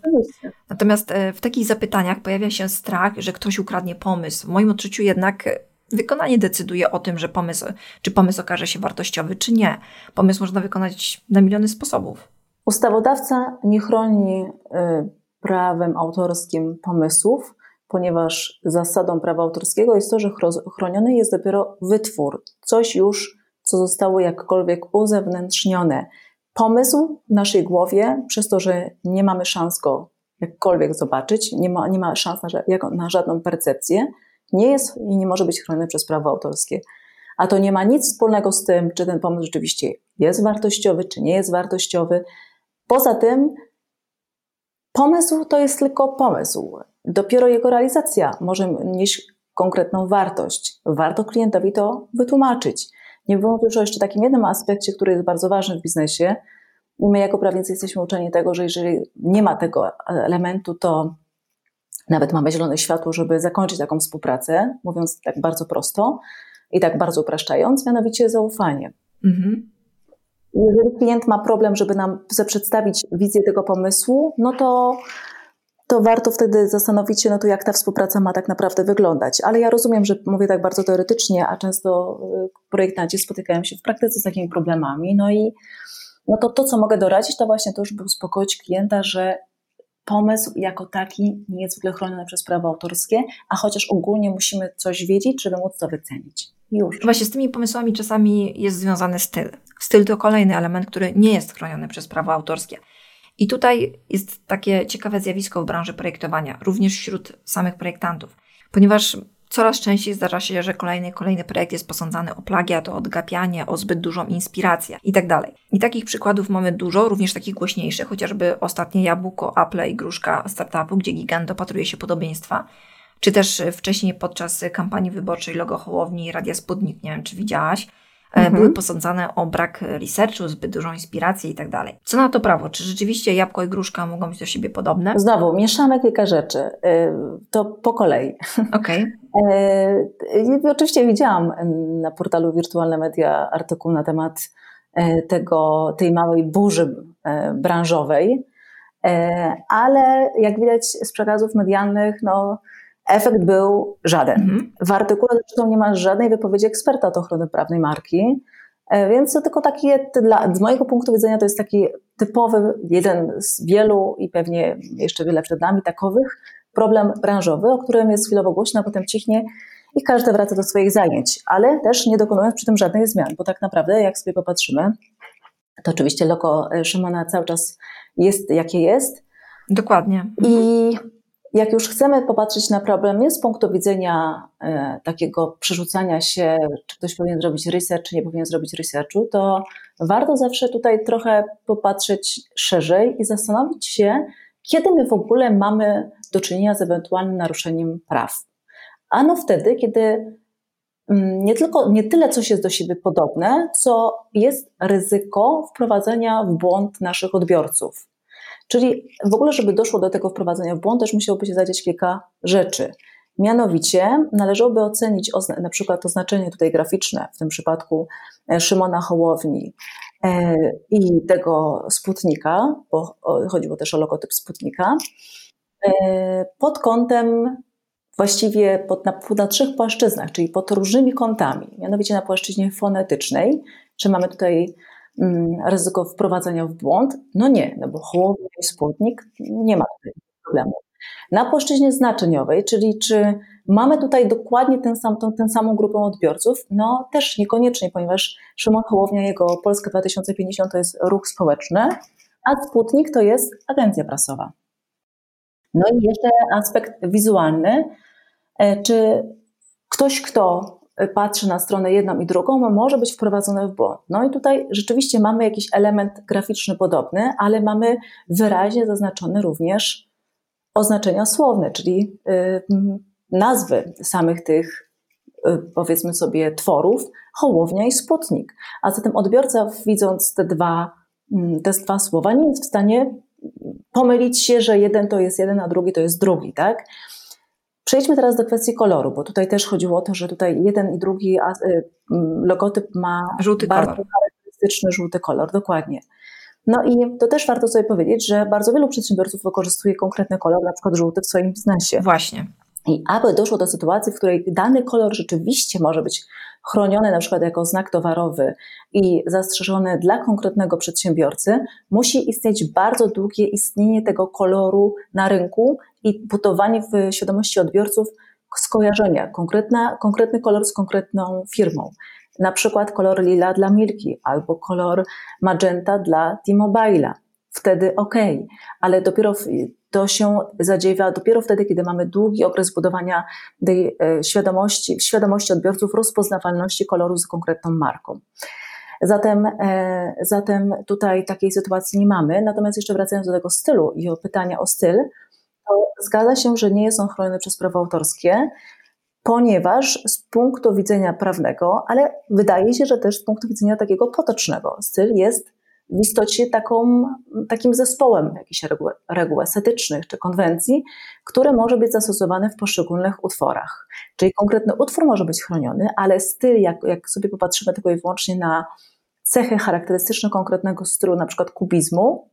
natomiast e, w takich zapytaniach pojawia się strach, że ktoś ukradnie pomysł. W moim odczuciu jednak Wykonanie decyduje o tym, że pomysł, czy pomysł okaże się wartościowy, czy nie. Pomysł można wykonać na miliony sposobów.
Ustawodawca nie chroni y, prawem autorskim pomysłów, ponieważ zasadą prawa autorskiego jest to, że chroniony jest dopiero wytwór, coś już, co zostało jakkolwiek uzewnętrznione. Pomysł w naszej głowie, przez to, że nie mamy szans go jakkolwiek zobaczyć, nie ma, nie ma szans na, na żadną percepcję, nie jest i nie może być chroniony przez prawo autorskie. A to nie ma nic wspólnego z tym, czy ten pomysł rzeczywiście jest wartościowy, czy nie jest wartościowy. Poza tym, pomysł to jest tylko pomysł. Dopiero jego realizacja może nieść konkretną wartość. Warto klientowi to wytłumaczyć. Nie mówiąc już o jeszcze takim jednym aspekcie, który jest bardzo ważny w biznesie. My jako prawnicy jesteśmy uczeni tego, że jeżeli nie ma tego elementu, to nawet mamy zielone światło, żeby zakończyć taką współpracę, mówiąc tak bardzo prosto i tak bardzo upraszczając, mianowicie zaufanie. Mhm. Jeżeli klient ma problem, żeby nam przedstawić wizję tego pomysłu, no to, to warto wtedy zastanowić się, no to jak ta współpraca ma tak naprawdę wyglądać. Ale ja rozumiem, że mówię tak bardzo teoretycznie, a często y, projektanci spotykają się w praktyce z takimi problemami. No i no to, to, co mogę doradzić, to właśnie to, żeby uspokoić klienta, że pomysł jako taki nie jest ogóle chroniony przez prawo autorskie, a chociaż ogólnie musimy coś wiedzieć, żeby móc to wycenić. Już.
Właśnie z tymi pomysłami czasami jest związany styl. Styl to kolejny element, który nie jest chroniony przez prawo autorskie. I tutaj jest takie ciekawe zjawisko w branży projektowania, również wśród samych projektantów, ponieważ Coraz częściej zdarza się, że kolejny kolejny projekt jest posądzany o plagiat, o odgapianie, o zbyt dużą inspirację itd. Tak I takich przykładów mamy dużo, również takich głośniejszych, chociażby ostatnie jabłko, Apple i gruszka startupu, gdzie gigant dopatruje się podobieństwa. czy też wcześniej podczas kampanii wyborczej logo Hołowni Radia Sputnik, nie wiem czy widziałaś, E, mhm. były posądzane o brak researchu, zbyt dużą inspirację i tak dalej. Co na to prawo? Czy rzeczywiście jabłko i gruszka mogą być do siebie podobne?
Znowu, mieszamy kilka rzeczy. Y, to po kolei.
Okej.
Okay. Oczywiście widziałam na portalu Wirtualne Media artykuł na temat e, tego, tej małej burzy e, branżowej, ale jak widać z przekazów medialnych, no, Efekt był żaden. Mhm. W artykule zresztą nie ma żadnej wypowiedzi eksperta od ochrony prawnej marki, e, więc to tylko taki, dla, z mojego punktu widzenia to jest taki typowy, jeden z wielu i pewnie jeszcze wiele przed nami takowych, problem branżowy, o którym jest chwilowo głośno, a potem cichnie i każdy wraca do swoich zajęć, ale też nie dokonując przy tym żadnych zmian, bo tak naprawdę jak sobie popatrzymy, to oczywiście loko Szymona cały czas jest jakie jest.
Dokładnie.
I jak już chcemy popatrzeć na problem nie z punktu widzenia e, takiego przerzucania się, czy ktoś powinien zrobić research, czy nie powinien zrobić researchu, to warto zawsze tutaj trochę popatrzeć szerzej i zastanowić się, kiedy my w ogóle mamy do czynienia z ewentualnym naruszeniem praw. Ano wtedy, kiedy mm, nie, tylko, nie tyle coś jest do siebie podobne, co jest ryzyko wprowadzenia w błąd naszych odbiorców. Czyli w ogóle, żeby doszło do tego wprowadzenia w błąd, też musiałoby się zadzieć kilka rzeczy. Mianowicie należałoby ocenić na przykład oznaczenie tutaj graficzne, w tym przypadku e, Szymona Hołowni e, i tego Sputnika, bo chodziło też o logotyp Sputnika, pod kątem właściwie pod, na, na trzech płaszczyznach, czyli pod różnymi kątami, mianowicie na płaszczyźnie fonetycznej, czy mamy tutaj Mm, ryzyko wprowadzenia w błąd? No nie, no bo Hołownia i Sputnik nie ma tutaj problemu. Na płaszczyźnie znaczeniowej, czyli czy mamy tutaj dokładnie ten sam, tę samą grupę odbiorców? No też niekoniecznie, ponieważ Szymon Hołownia, jego Polska 2050 to jest ruch społeczny, a Sputnik to jest agencja prasowa. No i jeszcze aspekt wizualny. E, czy ktoś, kto patrzy na stronę jedną i drugą, może być wprowadzone w błąd. No i tutaj rzeczywiście mamy jakiś element graficzny podobny, ale mamy wyraźnie zaznaczone również oznaczenia słowne, czyli y, nazwy samych tych y, powiedzmy sobie tworów, Hołownia i Sputnik. A zatem odbiorca widząc te dwa, te dwa słowa nie jest w stanie pomylić się, że jeden to jest jeden, a drugi to jest drugi, tak? Przejdźmy teraz do kwestii koloru, bo tutaj też chodziło o to, że tutaj jeden i drugi y, logotyp ma
żółty
bardzo
kolor.
charakterystyczny żółty kolor, dokładnie. No i to też warto sobie powiedzieć, że bardzo wielu przedsiębiorców wykorzystuje konkretny kolor, na przykład żółty w swoim biznesie.
Właśnie.
I aby doszło do sytuacji, w której dany kolor rzeczywiście może być chroniony na przykład jako znak towarowy i zastrzeżony dla konkretnego przedsiębiorcy, musi istnieć bardzo długie istnienie tego koloru na rynku i budowanie w świadomości odbiorców skojarzenia, konkretna, konkretny kolor z konkretną firmą. Na przykład kolor lila dla Milki albo kolor magenta dla T-Mobile'a. Wtedy ok, ale dopiero to się zadziewa dopiero wtedy, kiedy mamy długi okres budowania tej e, świadomości, świadomości odbiorców, rozpoznawalności koloru z konkretną marką. Zatem, e, zatem tutaj takiej sytuacji nie mamy. Natomiast jeszcze wracając do tego stylu i o pytania o styl, to zgadza się, że nie jest on chroniony przez prawo autorskie, ponieważ z punktu widzenia prawnego, ale wydaje się, że też z punktu widzenia takiego potocznego, styl jest w istocie taką, takim zespołem jakichś reguł, reguł estetycznych czy konwencji, które może być zastosowane w poszczególnych utworach. Czyli konkretny utwór może być chroniony, ale styl, jak, jak sobie popatrzymy tylko i wyłącznie na cechy charakterystyczne konkretnego stylu, na przykład kubizmu,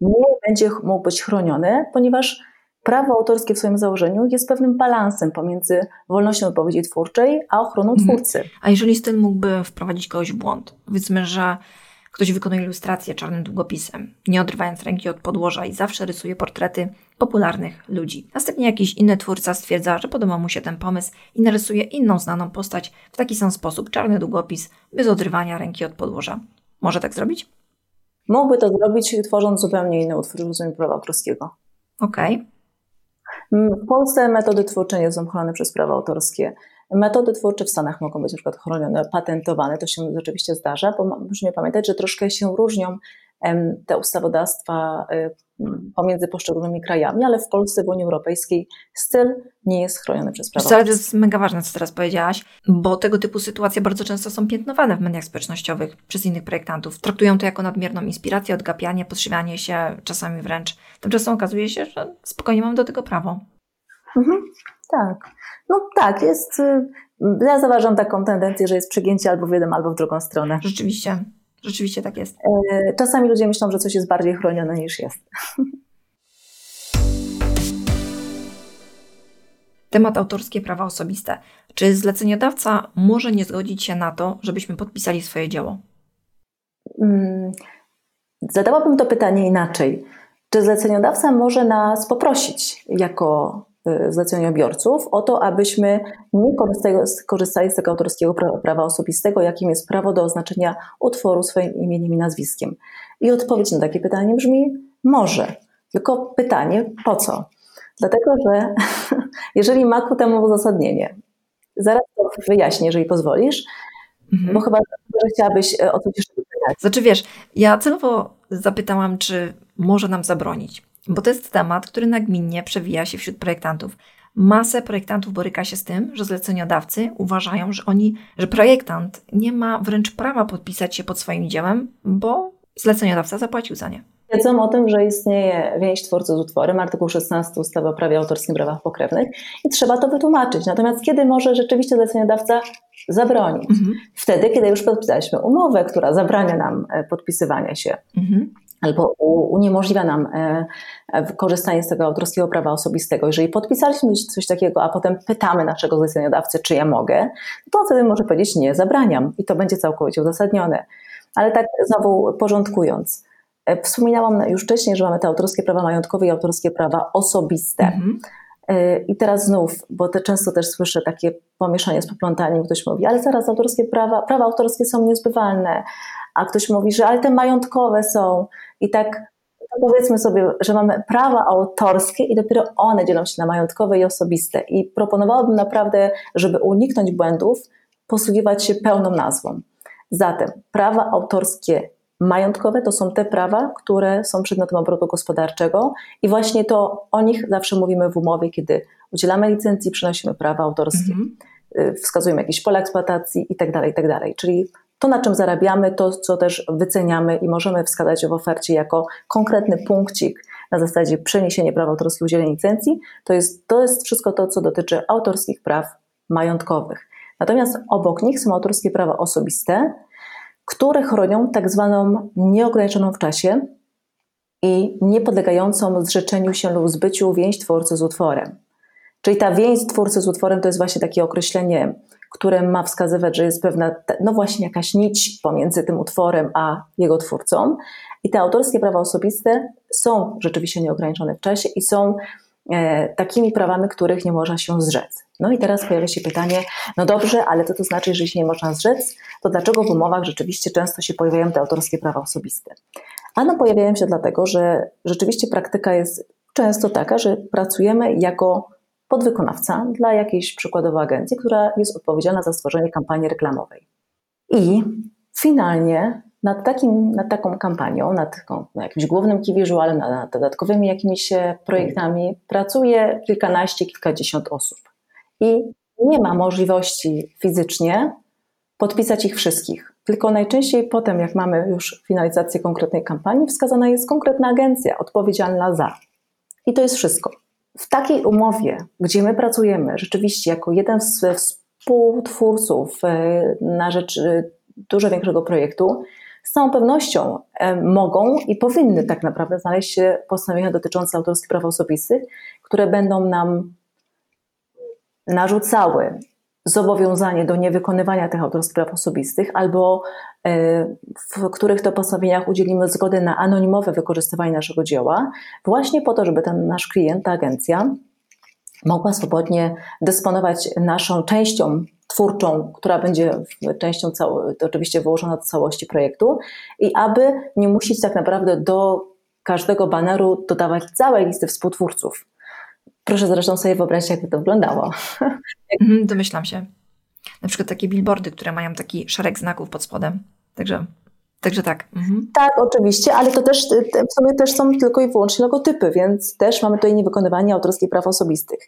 nie będzie mógł być chroniony, ponieważ prawo autorskie w swoim założeniu jest pewnym balansem pomiędzy wolnością wypowiedzi twórczej a ochroną mhm. twórcy.
A jeżeli styl mógłby wprowadzić kogoś w błąd? Powiedzmy, że Ktoś wykonuje ilustrację czarnym długopisem, nie odrywając ręki od podłoża i zawsze rysuje portrety popularnych ludzi. Następnie jakiś inny twórca stwierdza, że podoba mu się ten pomysł i narysuje inną znaną postać w taki sam sposób, czarny długopis, bez odrywania ręki od podłoża. Może tak zrobić?
Mógłby to zrobić, tworząc zupełnie inny utwór rozumiem prawa autorskiego.
Okej. Okay.
W Polsce metody twórcze nie są chronione przez prawo autorskie. Metody twórcze w Stanach mogą być na przykład chronione, patentowane, to się rzeczywiście zdarza, bo musimy pamiętać, że troszkę się różnią te ustawodawstwa pomiędzy poszczególnymi krajami, ale w Polsce, w Unii Europejskiej styl nie jest chroniony przez prawo.
To jest mega ważne, co teraz powiedziałaś, bo tego typu sytuacje bardzo często są piętnowane w mediach społecznościowych przez innych projektantów. Traktują to jako nadmierną inspirację, odgapianie, podszywianie się, czasami wręcz. Tymczasem okazuje się, że spokojnie mamy do tego prawo.
Mhm, tak. No tak, jest. Y, ja zauważam taką tendencję, że jest przegięcie albo w jedną, albo w drugą stronę.
Rzeczywiście. Rzeczywiście tak jest.
E, czasami ludzie myślą, że coś jest bardziej chronione niż jest.
Temat autorskie prawa osobiste. Czy zleceniodawca może nie zgodzić się na to, żebyśmy podpisali swoje dzieło?
Hmm, zadałabym to pytanie inaczej. Czy zleceniodawca może nas poprosić jako zleceniobiorców o to, abyśmy nie korzystali z tego autorskiego prawa osobistego, jakim jest prawo do oznaczenia utworu swoim imieniem i nazwiskiem. I odpowiedź na takie pytanie brzmi może. Tylko pytanie po co? Dlatego, że jeżeli ma ku temu uzasadnienie, zaraz to wyjaśnię, jeżeli pozwolisz, mhm. bo chyba że chciałabyś e, o coś jeszcze pytać.
Znaczy wiesz, ja celowo zapytałam, czy może nam zabronić. Bo to jest temat, który nagminnie przewija się wśród projektantów. Masę projektantów boryka się z tym, że zleceniodawcy uważają, że oni, że projektant nie ma wręcz prawa podpisać się pod swoim dziełem, bo zleceniodawca zapłacił za nie.
Wiedzą o tym, że istnieje więź twórcy z utworem, artykuł 16 ustawy o prawie autorskim prawach pokrewnych i trzeba to wytłumaczyć. Natomiast kiedy może rzeczywiście zleceniodawca zabronić? Mhm. Wtedy, kiedy już podpisaliśmy umowę, która zabrania nam e, podpisywania się. Mhm albo uniemożliwia nam e, e, korzystanie z tego autorskiego prawa osobistego. Jeżeli podpisaliśmy coś takiego, a potem pytamy naszego zleceniodawcy, czy ja mogę, to on wtedy może powiedzieć nie, zabraniam i to będzie całkowicie uzasadnione. Ale tak znowu porządkując, e, wspominałam już wcześniej, że mamy te autorskie prawa majątkowe i autorskie prawa osobiste. Mhm. I teraz znów, bo te często też słyszę takie pomieszanie z poplątaniem, ktoś mówi, ale zaraz autorskie prawa, prawa autorskie są niezbywalne, a ktoś mówi, że ale te majątkowe są i tak powiedzmy sobie, że mamy prawa autorskie i dopiero one dzielą się na majątkowe i osobiste. I proponowałabym naprawdę, żeby uniknąć błędów, posługiwać się pełną nazwą. Zatem prawa autorskie majątkowe to są te prawa, które są przedmiotem obrotu gospodarczego i właśnie to o nich zawsze mówimy w umowie, kiedy udzielamy licencji, przynosimy prawa autorskie. Mm -hmm. Wskazujemy jakieś pola eksploatacji i tak dalej, i tak. Czyli to, na czym zarabiamy, to, co też wyceniamy i możemy wskazać w ofercie jako konkretny punkcik na zasadzie przeniesienie prawa autorskiego, udzielenia licencji, to jest, to jest wszystko to, co dotyczy autorskich praw majątkowych. Natomiast obok nich są autorskie prawa osobiste, które chronią tak zwaną nieograniczoną w czasie i niepodlegającą zrzeczeniu się lub zbyciu więź twórcy z utworem. Czyli ta więź twórcy z utworem to jest właśnie takie określenie które ma wskazywać, że jest pewna, no właśnie jakaś nić pomiędzy tym utworem a jego twórcą. I te autorskie prawa osobiste są rzeczywiście nieograniczone w czasie i są e, takimi prawami, których nie można się zrzec. No i teraz pojawia się pytanie, no dobrze, ale co to znaczy, że się nie można zrzec? To dlaczego w umowach rzeczywiście często się pojawiają te autorskie prawa osobiste? Ano pojawiają się dlatego, że rzeczywiście praktyka jest często taka, że pracujemy jako podwykonawca dla jakiejś przykładowej agencji, która jest odpowiedzialna za stworzenie kampanii reklamowej. I finalnie nad, takim, nad taką kampanią, nad, nad jakimś głównym key visualem, nad, nad dodatkowymi jakimiś e, projektami pracuje kilkanaście, kilkadziesiąt osób. I nie ma możliwości fizycznie podpisać ich wszystkich. Tylko najczęściej potem, jak mamy już finalizację konkretnej kampanii, wskazana jest konkretna agencja odpowiedzialna za. I to jest wszystko. W takiej umowie, gdzie my pracujemy rzeczywiście jako jeden z współtwórców e, na rzecz e, dużo większego projektu, z całą pewnością e, mogą i powinny tak naprawdę znaleźć się postanowienia dotyczące autorskich praw osobistych, które będą nam narzucały zobowiązanie do niewykonywania tych autorskich praw osobistych, albo e, w których to postanowieniach udzielimy zgody na anonimowe wykorzystywanie naszego dzieła, właśnie po to, żeby ten nasz klient, ta agencja, mogła swobodnie dysponować naszą częścią twórczą, która będzie częścią oczywiście wyłożona do całości projektu i aby nie musieć tak naprawdę do każdego baneru dodawać całej listy współtwórców. Proszę zresztą sobie wyobrazić, jakby to wyglądało.
Mhm, domyślam się. Na przykład takie billboardy, które mają taki szereg znaków pod spodem. Także Także tak. Mhm.
Tak, oczywiście, ale to też w sumie też są tylko i wyłącznie logotypy, więc też mamy tutaj niewykonywanie autorskich praw osobistych.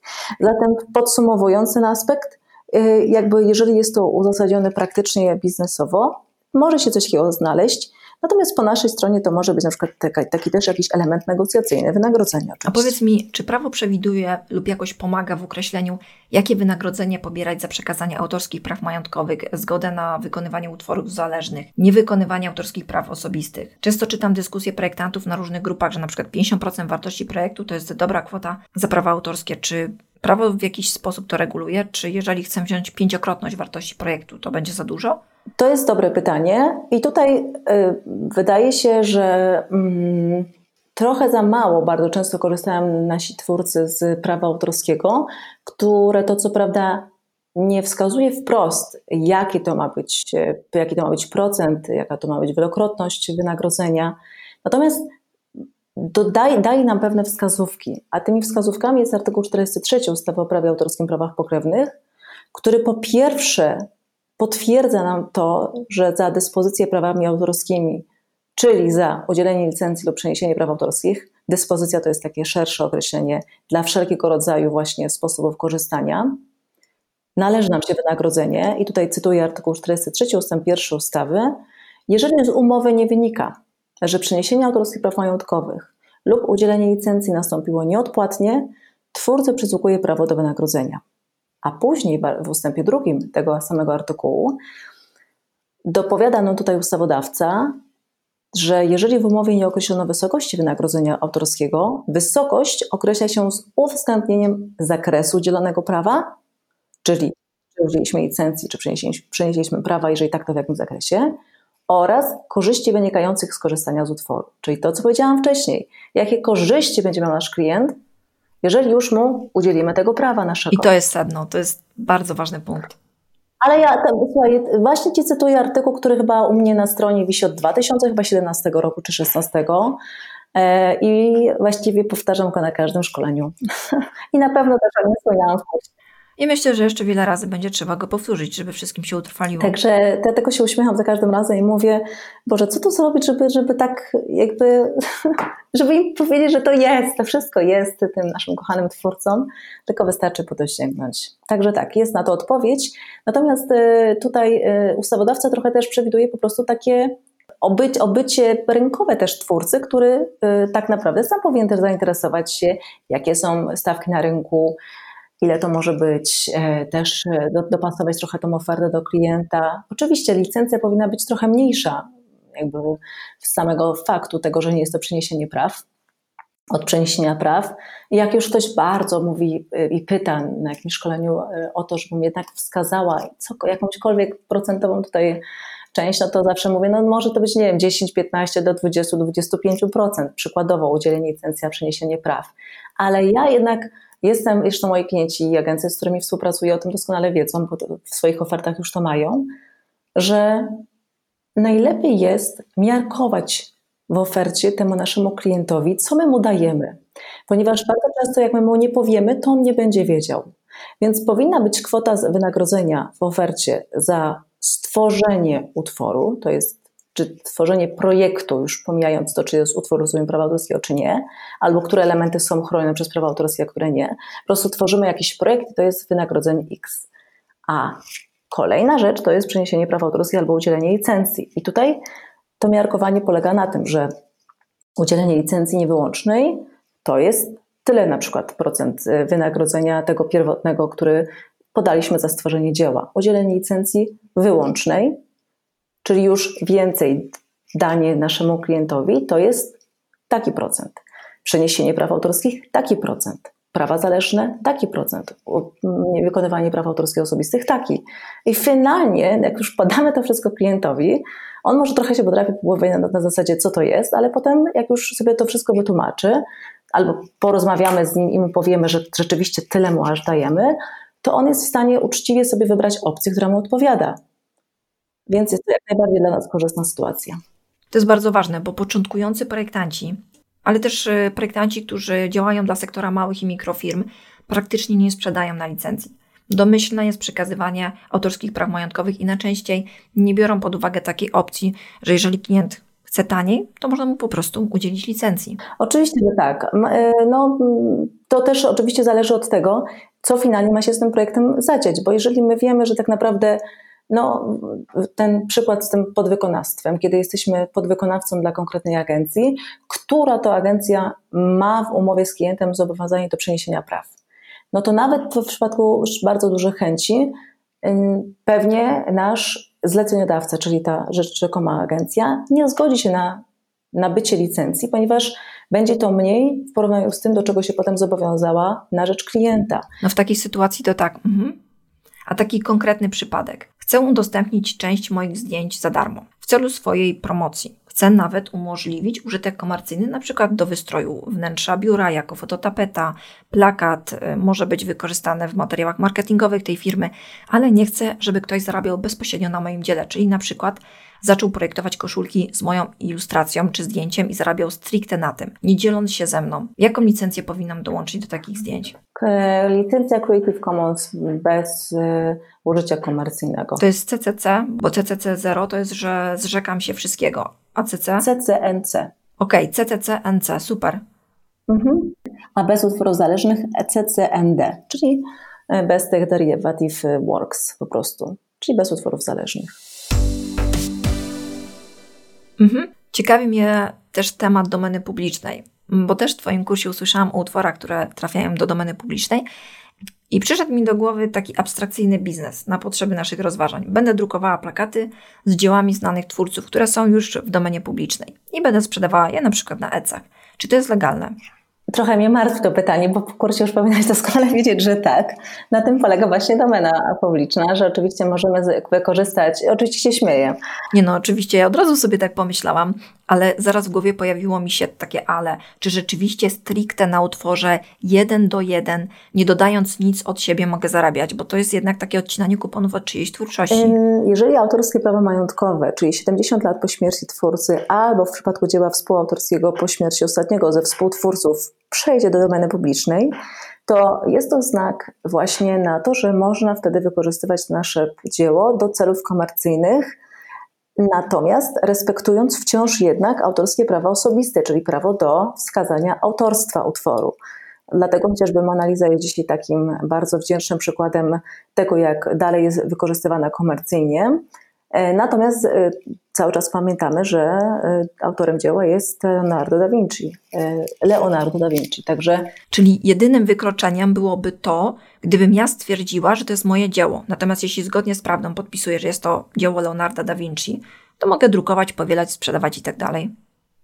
Zatem podsumowując ten aspekt, y, jakby jeżeli jest to uzasadnione praktycznie biznesowo, może się coś takiego znaleźć, Natomiast po naszej stronie to może być na przykład taki, taki też jakiś element negocjacyjny, wynagrodzenia. Oczywiście.
A powiedz mi, czy prawo przewiduje lub jakoś pomaga w określeniu, jakie wynagrodzenie pobierać za przekazanie autorskich praw majątkowych, zgodę na wykonywanie utworów zależnych, niewykonywanie autorskich praw osobistych? Często czytam dyskusje projektantów na różnych grupach, że na przykład 50% wartości projektu to jest dobra kwota za prawa autorskie. Czy prawo w jakiś sposób to reguluje? Czy jeżeli chcę wziąć pięciokrotność wartości projektu, to będzie za dużo?
To jest dobre pytanie, i tutaj y, wydaje się, że mm, trochę za mało bardzo często korzystają nasi twórcy z prawa autorskiego, które to co prawda nie wskazuje wprost, jaki to ma być, jaki to ma być procent, jaka to ma być wielokrotność wynagrodzenia. Natomiast daje, daje nam pewne wskazówki, a tymi wskazówkami jest artykuł 43 ustawy o prawie autorskim prawach pokrewnych, który po pierwsze potwierdza nam to, że za dyspozycję prawami autorskimi, czyli za udzielenie licencji lub przeniesienie praw autorskich, dyspozycja to jest takie szersze określenie dla wszelkiego rodzaju właśnie sposobów korzystania, należy nam się wynagrodzenie i tutaj cytuję artykuł 43 ust. 1 ustawy, jeżeli z umowy nie wynika, że przeniesienie autorskich praw majątkowych lub udzielenie licencji nastąpiło nieodpłatnie, twórca przysługuje prawo do wynagrodzenia. A później w ustępie drugim tego samego artykułu dopowiada nam tutaj ustawodawca, że jeżeli w umowie nie określono wysokości wynagrodzenia autorskiego, wysokość określa się z uwzględnieniem zakresu udzielonego prawa, czyli czy udzieliliśmy licencji, czy przenieśliśmy prawa, jeżeli tak, to w jakim zakresie, oraz korzyści wynikających z korzystania z utworu. Czyli to, co powiedziałam wcześniej, jakie korzyści będzie miał nasz klient, jeżeli już mu udzielimy tego prawa naszego.
I to jest sedno, to jest bardzo ważny punkt.
Ale ja, słuchaj, właśnie Ci cytuję artykuł, który chyba u mnie na stronie wisi od 2017 roku czy 2016 e, i właściwie powtarzam go na każdym szkoleniu. I na pewno też o nim wspominałam w kursie.
I myślę, że jeszcze wiele razy będzie trzeba go powtórzyć, żeby wszystkim się utrwaliło.
Także dlatego się uśmiecham za każdym razem i mówię, Boże, co tu zrobić, żeby, żeby tak jakby, żeby im powiedzieć, że to jest, to wszystko jest tym naszym kochanym twórcom, tylko wystarczy po to sięgnąć. Także tak, jest na to odpowiedź. Natomiast y, tutaj y, ustawodawca trochę też przewiduje po prostu takie obycie, obycie rynkowe też twórcy, który y, tak naprawdę sam powinien też zainteresować się, jakie są stawki na rynku, ile to może być, e, też e, dopasować trochę tą ofertę do klienta. Oczywiście licencja powinna być trochę mniejsza, jakby z samego faktu tego, że nie jest to przeniesienie praw, od przeniesienia praw. Jak już ktoś bardzo mówi e, i pyta na jakimś szkoleniu o to, żebym jednak wskazała co, jakąśkolwiek procentową tutaj część, no to zawsze mówię, no może to być, nie wiem, 10, 15 do 20, 25%, przykładowo udzielenie licencji, a przeniesienie praw. Ale ja jednak Jestem, jeszcze moi klienci i agencje, z którymi współpracuję, o tym doskonale wiedzą, bo w swoich ofertach już to mają, że najlepiej jest miarkować w ofercie temu naszemu klientowi, co my mu dajemy. Ponieważ bardzo często, jak my mu nie powiemy, to on nie będzie wiedział. Więc powinna być kwota wynagrodzenia w ofercie za stworzenie utworu, to jest czy tworzenie projektu, już pomijając to, czy jest utwór rozumiem prawa autorskiego, czy nie, albo które elementy są chronione przez prawa autorskie, a które nie. Po prostu tworzymy jakiś projekt i to jest wynagrodzenie X. A kolejna rzecz to jest przeniesienie praw autorskich albo udzielenie licencji. I tutaj to miarkowanie polega na tym, że udzielenie licencji niewyłącznej to jest tyle na przykład procent y, wynagrodzenia tego pierwotnego, który podaliśmy za stworzenie dzieła. Udzielenie licencji wyłącznej czyli już więcej danie naszemu klientowi, to jest taki procent. Przeniesienie praw autorskich, taki procent. Prawa zależne, taki procent. Wykonywanie praw autorskich osobistych, taki. I finalnie, jak już podamy to wszystko klientowi, on może trochę się potrafi po na, na zasadzie, co to jest, ale potem, jak już sobie to wszystko wytłumaczy, albo porozmawiamy z nim i mu powiemy, że rzeczywiście tyle mu aż dajemy, to on jest w stanie uczciwie sobie wybrać opcję, która mu odpowiada. Więc jest to jak najbardziej dla nas korzystna sytuacja.
To jest bardzo ważne, bo początkujący projektanci, ale też e, projektanci, którzy działają dla sektora małych i mikrofirm, praktycznie nie sprzedają na licencji. Domyślne jest przekazywanie autorskich praw majątkowych i najczęściej nie biorą pod uwagę takiej opcji, że jeżeli klient chce taniej, to można mu po prostu udzielić licencji.
Oczywiście, że tak. E, no, to też oczywiście zależy od tego, co finalnie ma się z tym projektem zadziać, bo jeżeli my wiemy, że tak naprawdę no, ten przykład z tym podwykonawstwem, kiedy jesteśmy podwykonawcą dla konkretnej agencji, która to agencja ma w umowie z klientem zobowiązanie do przeniesienia praw. No to nawet w przypadku bardzo dużych chęci, pewnie nasz zleceniodawca, czyli ta rzekoma agencja, nie zgodzi się na nabycie licencji, ponieważ będzie to mniej w porównaniu z tym, do czego się potem zobowiązała na rzecz klienta.
No w takiej sytuacji to tak. Mhm. A taki konkretny przypadek. Chcę udostępnić część moich zdjęć za darmo w celu swojej promocji. Chcę nawet umożliwić użytek komercyjny, na przykład do wystroju wnętrza biura, jako fototapeta, plakat, y, może być wykorzystane w materiałach marketingowych tej firmy, ale nie chcę, żeby ktoś zarabiał bezpośrednio na moim dziele, czyli na przykład zaczął projektować koszulki z moją ilustracją czy zdjęciem i zarabiał stricte na tym, nie dzieląc się ze mną. Jaką licencję powinnam dołączyć do takich zdjęć?
Licencja Creative Commons bez y, użycia komercyjnego.
To jest CCC, bo CCC 0 to jest, że zrzekam się wszystkiego. A CC?
CCNC.
Okej, okay, CCCNC, super.
Mhm. A bez utworów zależnych CCND, czyli e, bez tych derivative works po prostu, czyli bez utworów zależnych.
Mhm. Ciekawi mnie też temat domeny publicznej, bo też w Twoim kursie usłyszałam o utworach, które trafiają do domeny publicznej. I przyszedł mi do głowy taki abstrakcyjny biznes na potrzeby naszych rozważań. Będę drukowała plakaty z dziełami znanych twórców, które są już w domenie publicznej i będę sprzedawała je na przykład na ecach. Czy to jest legalne?
Trochę mnie martwi to pytanie, bo w kursie już powinnaś doskonale wiedzieć, że tak. Na tym polega właśnie domena publiczna, że oczywiście możemy wykorzystać, oczywiście się śmieję.
Nie no, oczywiście ja od razu sobie tak pomyślałam, ale zaraz w głowie pojawiło mi się takie ale. Czy rzeczywiście stricte na utworze jeden do jeden, nie dodając nic od siebie, mogę zarabiać? Bo to jest jednak takie odcinanie kuponów od czyjejś twórczości.
Jeżeli autorskie prawa majątkowe, czyli 70 lat po śmierci twórcy, albo w przypadku dzieła współautorskiego po śmierci ostatniego ze współtwórców przejdzie do domeny publicznej, to jest to znak właśnie na to, że można wtedy wykorzystywać nasze dzieło do celów komercyjnych, natomiast respektując wciąż jednak autorskie prawa osobiste, czyli prawo do wskazania autorstwa utworu. Dlatego chociażby Mona jest dzisiaj takim bardzo wdzięcznym przykładem tego, jak dalej jest wykorzystywana komercyjnie. E, natomiast e, cały czas pamiętamy, że e, autorem dzieła jest Leonardo da Vinci. Leonardo da Vinci, także...
Czyli jedynym wykroczeniem byłoby to, gdybym ja stwierdziła, że to jest moje dzieło. Natomiast jeśli zgodnie z prawdą podpisuję, że jest to dzieło Leonardo da Vinci, to mogę drukować, powielać, sprzedawać i tak dalej.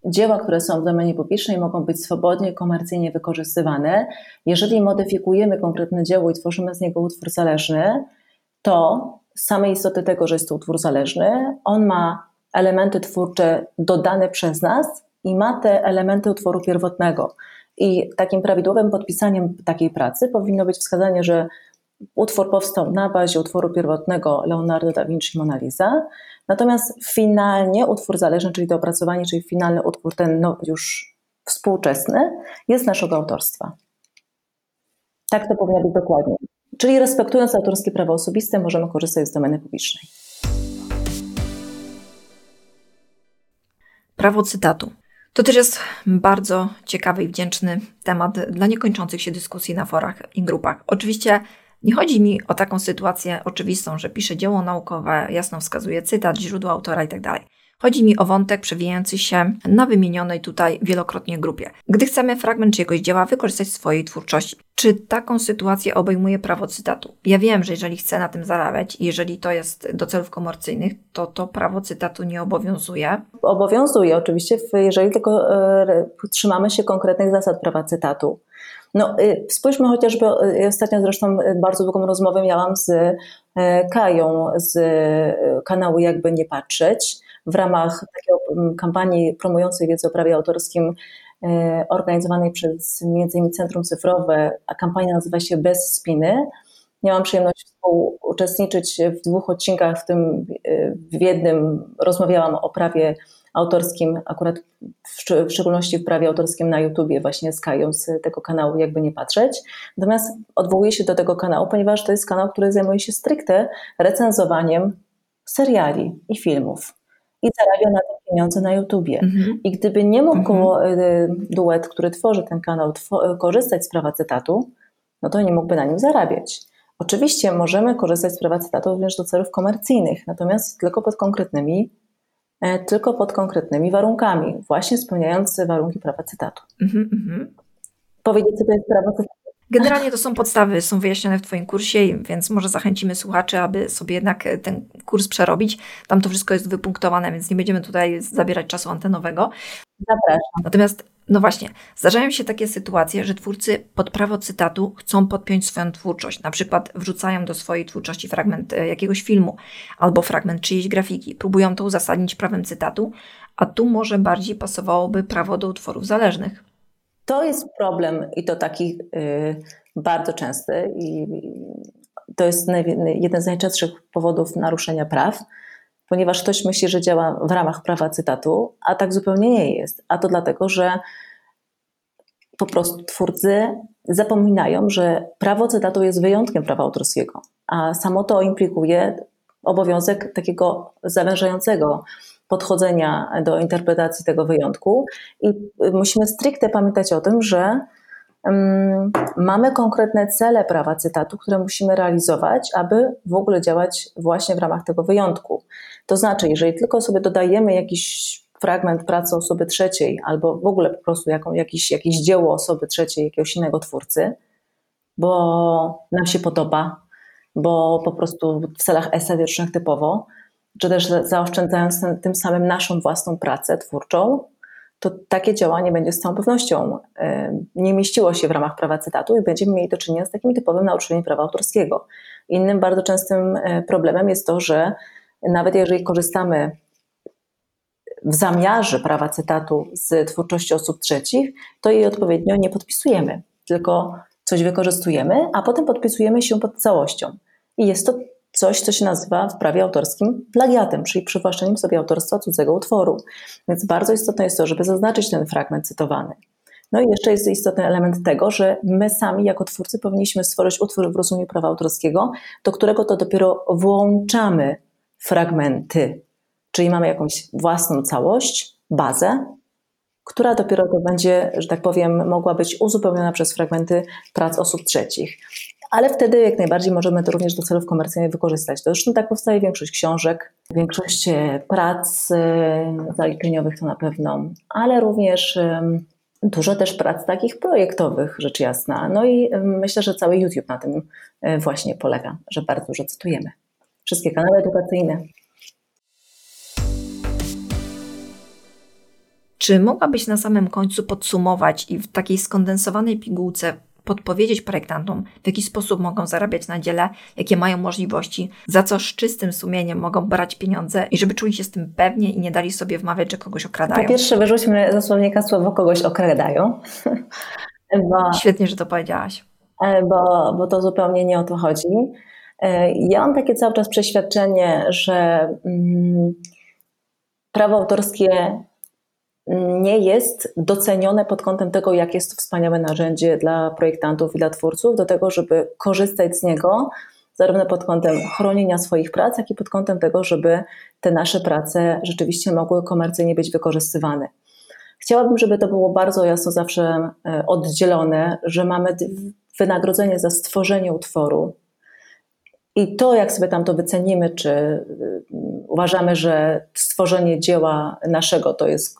Dzieła, które są w domenie publicznej, mogą być swobodnie, komercyjnie wykorzystywane. Jeżeli modyfikujemy konkretne dzieło i tworzymy z niego utwór zależny, to samej istoty tego, że jest to utwór zależny, on ma elementy twórcze dodane przez nas i ma te elementy utworu pierwotnego. I takim prawidłowym podpisaniem takiej pracy powinno być wskazanie, że utwór powstał na bazie utworu pierwotnego Leonardo da Vinci Mona Lisa, natomiast finalnie utwór zależny, czyli to opracowanie, czyli finalny utwór, ten no, już współczesny, jest naszego autorstwa. Tak to powinno być dokładnie. Czyli respektując autorskie prawa osobiste, możemy korzystać z domeny publicznej.
Prawo cytatu. To też jest bardzo ciekawy i wdzięczny temat dla niekończących się dyskusji na forach i grupach. Oczywiście nie chodzi mi o taką sytuację oczywistą, że piszę dzieło naukowe, jasno wskazuje cytat, źródło autora itd. Chodzi mi o wątek przewijający się na wymienionej tutaj wielokrotnie grupie. Gdy chcemy fragment czyjegoś dzieła wykorzystać w swojej twórczości, czy taką sytuację obejmuje prawo cytatu? Ja wiem, że jeżeli chcę na tym zarabiać jeżeli to jest do celów komercyjnych, to to prawo cytatu nie obowiązuje.
Obowiązuje oczywiście, jeżeli tylko e, trzymamy się konkretnych zasad prawa cytatu. No, y, spójrzmy chociażby, y, ostatnio zresztą bardzo długą rozmowę miałam z e, Kają z e, kanału Jakby Nie Patrzeć w ramach takiej kampanii promującej wiedzę o prawie autorskim e, organizowanej przez m.in. Centrum Cyfrowe, a kampania nazywa się Bez Spiny. Miałam przyjemność współuczestniczyć w dwóch odcinkach, w tym w jednym rozmawiałam o prawie autorskim, akurat w, szczególności w prawie autorskim na YouTubie, właśnie z Kają z tego kanału, jakby nie patrzeć. Natomiast odwołuję się do tego kanału, ponieważ to jest kanał, który zajmuje się stricte recenzowaniem seriali i filmów. I zarabia na tym pieniądze na YouTubie. Mhm. I gdyby nie mógł mhm. Y, duet, który tworzy ten kanał, korzystać z prawa cytatu, no to nie mógłby na nim zarabiać. Oczywiście możemy korzystać z prawa cytatu również do celów komercyjnych, natomiast tylko pod konkretnymi E, tylko pod konkretnymi warunkami, właśnie spełniając warunki prawa cytatu. Mm -hmm. Powiedzieć, co to jest prawo cytatu?
Generalnie to są podstawy, są wyjaśnione w Twoim kursie, więc może zachęcimy słuchaczy, aby sobie jednak ten kurs przerobić. Tam to wszystko jest wypunktowane, więc nie będziemy tutaj zabierać czasu antenowego.
Zapraszam.
Natomiast, no właśnie, zdarzają się takie sytuacje, że twórcy pod prawo cytatu chcą podpiąć swoją twórczość. Na przykład wrzucają do swojej twórczości fragment e, jakiegoś filmu albo fragment czyjejś grafiki. Próbują to uzasadnić prawem cytatu, a tu może bardziej pasowałoby prawo do utworów zależnych.
To jest problem i to taki yy, bardzo częsty i to jest jeden z najczęstszych powodów naruszenia praw ponieważ ktoś myśli, że działa w ramach prawa cytatu, a tak zupełnie nie jest. A to dlatego, że po prostu twórcy zapominają, że prawo cytatu jest wyjątkiem prawa autorskiego, a samo to implikuje obowiązek takiego zawężającego podchodzenia do interpretacji tego wyjątku i musimy stricte pamiętać o tym, że mamy konkretne cele prawa cytatu, które musimy realizować, aby w ogóle działać właśnie w ramach tego wyjątku. To znaczy, jeżeli tylko sobie dodajemy jakiś fragment pracy osoby trzeciej, albo w ogóle po prostu jaką, jakiś, jakieś dzieło osoby trzeciej, jakiegoś innego twórcy, bo nam się podoba, bo po prostu w celach estetycznych typowo, czy też zaoszczędzając tym samym naszą własną pracę twórczą, to takie działanie będzie z całą pewnością nie mieściło się w ramach prawa cytatu i będziemy mieli do czynienia z takim typowym naruszeniem prawa autorskiego. Innym bardzo częstym e, problemem jest to, że nawet jeżeli korzystamy w zamiarze prawa cytatu z twórczości osób trzecich, to jej odpowiednio nie podpisujemy, tylko coś wykorzystujemy, a potem podpisujemy się pod całością. I jest to coś, co się nazywa w prawie autorskim plagiatem, czyli przywłaszczeniem sobie autorstwa cudzego utworu. Więc bardzo istotne jest to, żeby zaznaczyć ten fragment cytowany. No i jeszcze jest istotny element tego, że my sami jako twórcy powinniśmy stworzyć utwór w rozumieniu prawa autorskiego, do którego to dopiero włączamy fragmenty, czyli mamy jakąś własną całość, bazę, która dopiero to będzie, że tak powiem, mogła być uzupełniona przez fragmenty prac osób trzecich ale wtedy jak najbardziej możemy to również do celów komercyjnych wykorzystać. To zresztą tak powstaje większość książek, większość e, prac e, zaliczeniowych to na pewno, ale również dużo też prac takich projektowych, rzecz jasna. No i myślę, że cały YouTube na tym e, właśnie polega, że bardzo dużo cytujemy. Wszystkie kanały edukacyjne.
Czy mogłabyś na samym końcu podsumować i w takiej skondensowanej pigułce podpowiedzieć projektantom, w jaki sposób mogą zarabiać na dziele, jakie mają możliwości, za co z czystym sumieniem mogą brać pieniądze i żeby czuli się z tym pewnie i nie dali sobie wmawiać, że kogoś okradają.
Po pierwsze, wyrzućmy ze słownika słowo kogoś okradają.
Bo, Świetnie, że to powiedziałaś.
E, bo, bo to zupełnie nie o to chodzi. E, ja mam takie cały czas przeświadczenie, że mm, prawo autorskie nie jest docenione pod kątem tego, jak jest to wspaniałe narzędzie dla projektantów i dla twórców, do tego, żeby korzystać z niego, zarówno pod kątem chronienia swoich prac, jak i pod kątem tego, żeby te nasze prace rzeczywiście mogły komercyjnie być wykorzystywane. Chciałabym, żeby to było bardzo jasno zawsze e, oddzielone, że mamy wynagrodzenie za stworzenie utworu. I to, jak sobie tam to wycenimy, czy e, uważamy, że stworzenie dzieła naszego to jest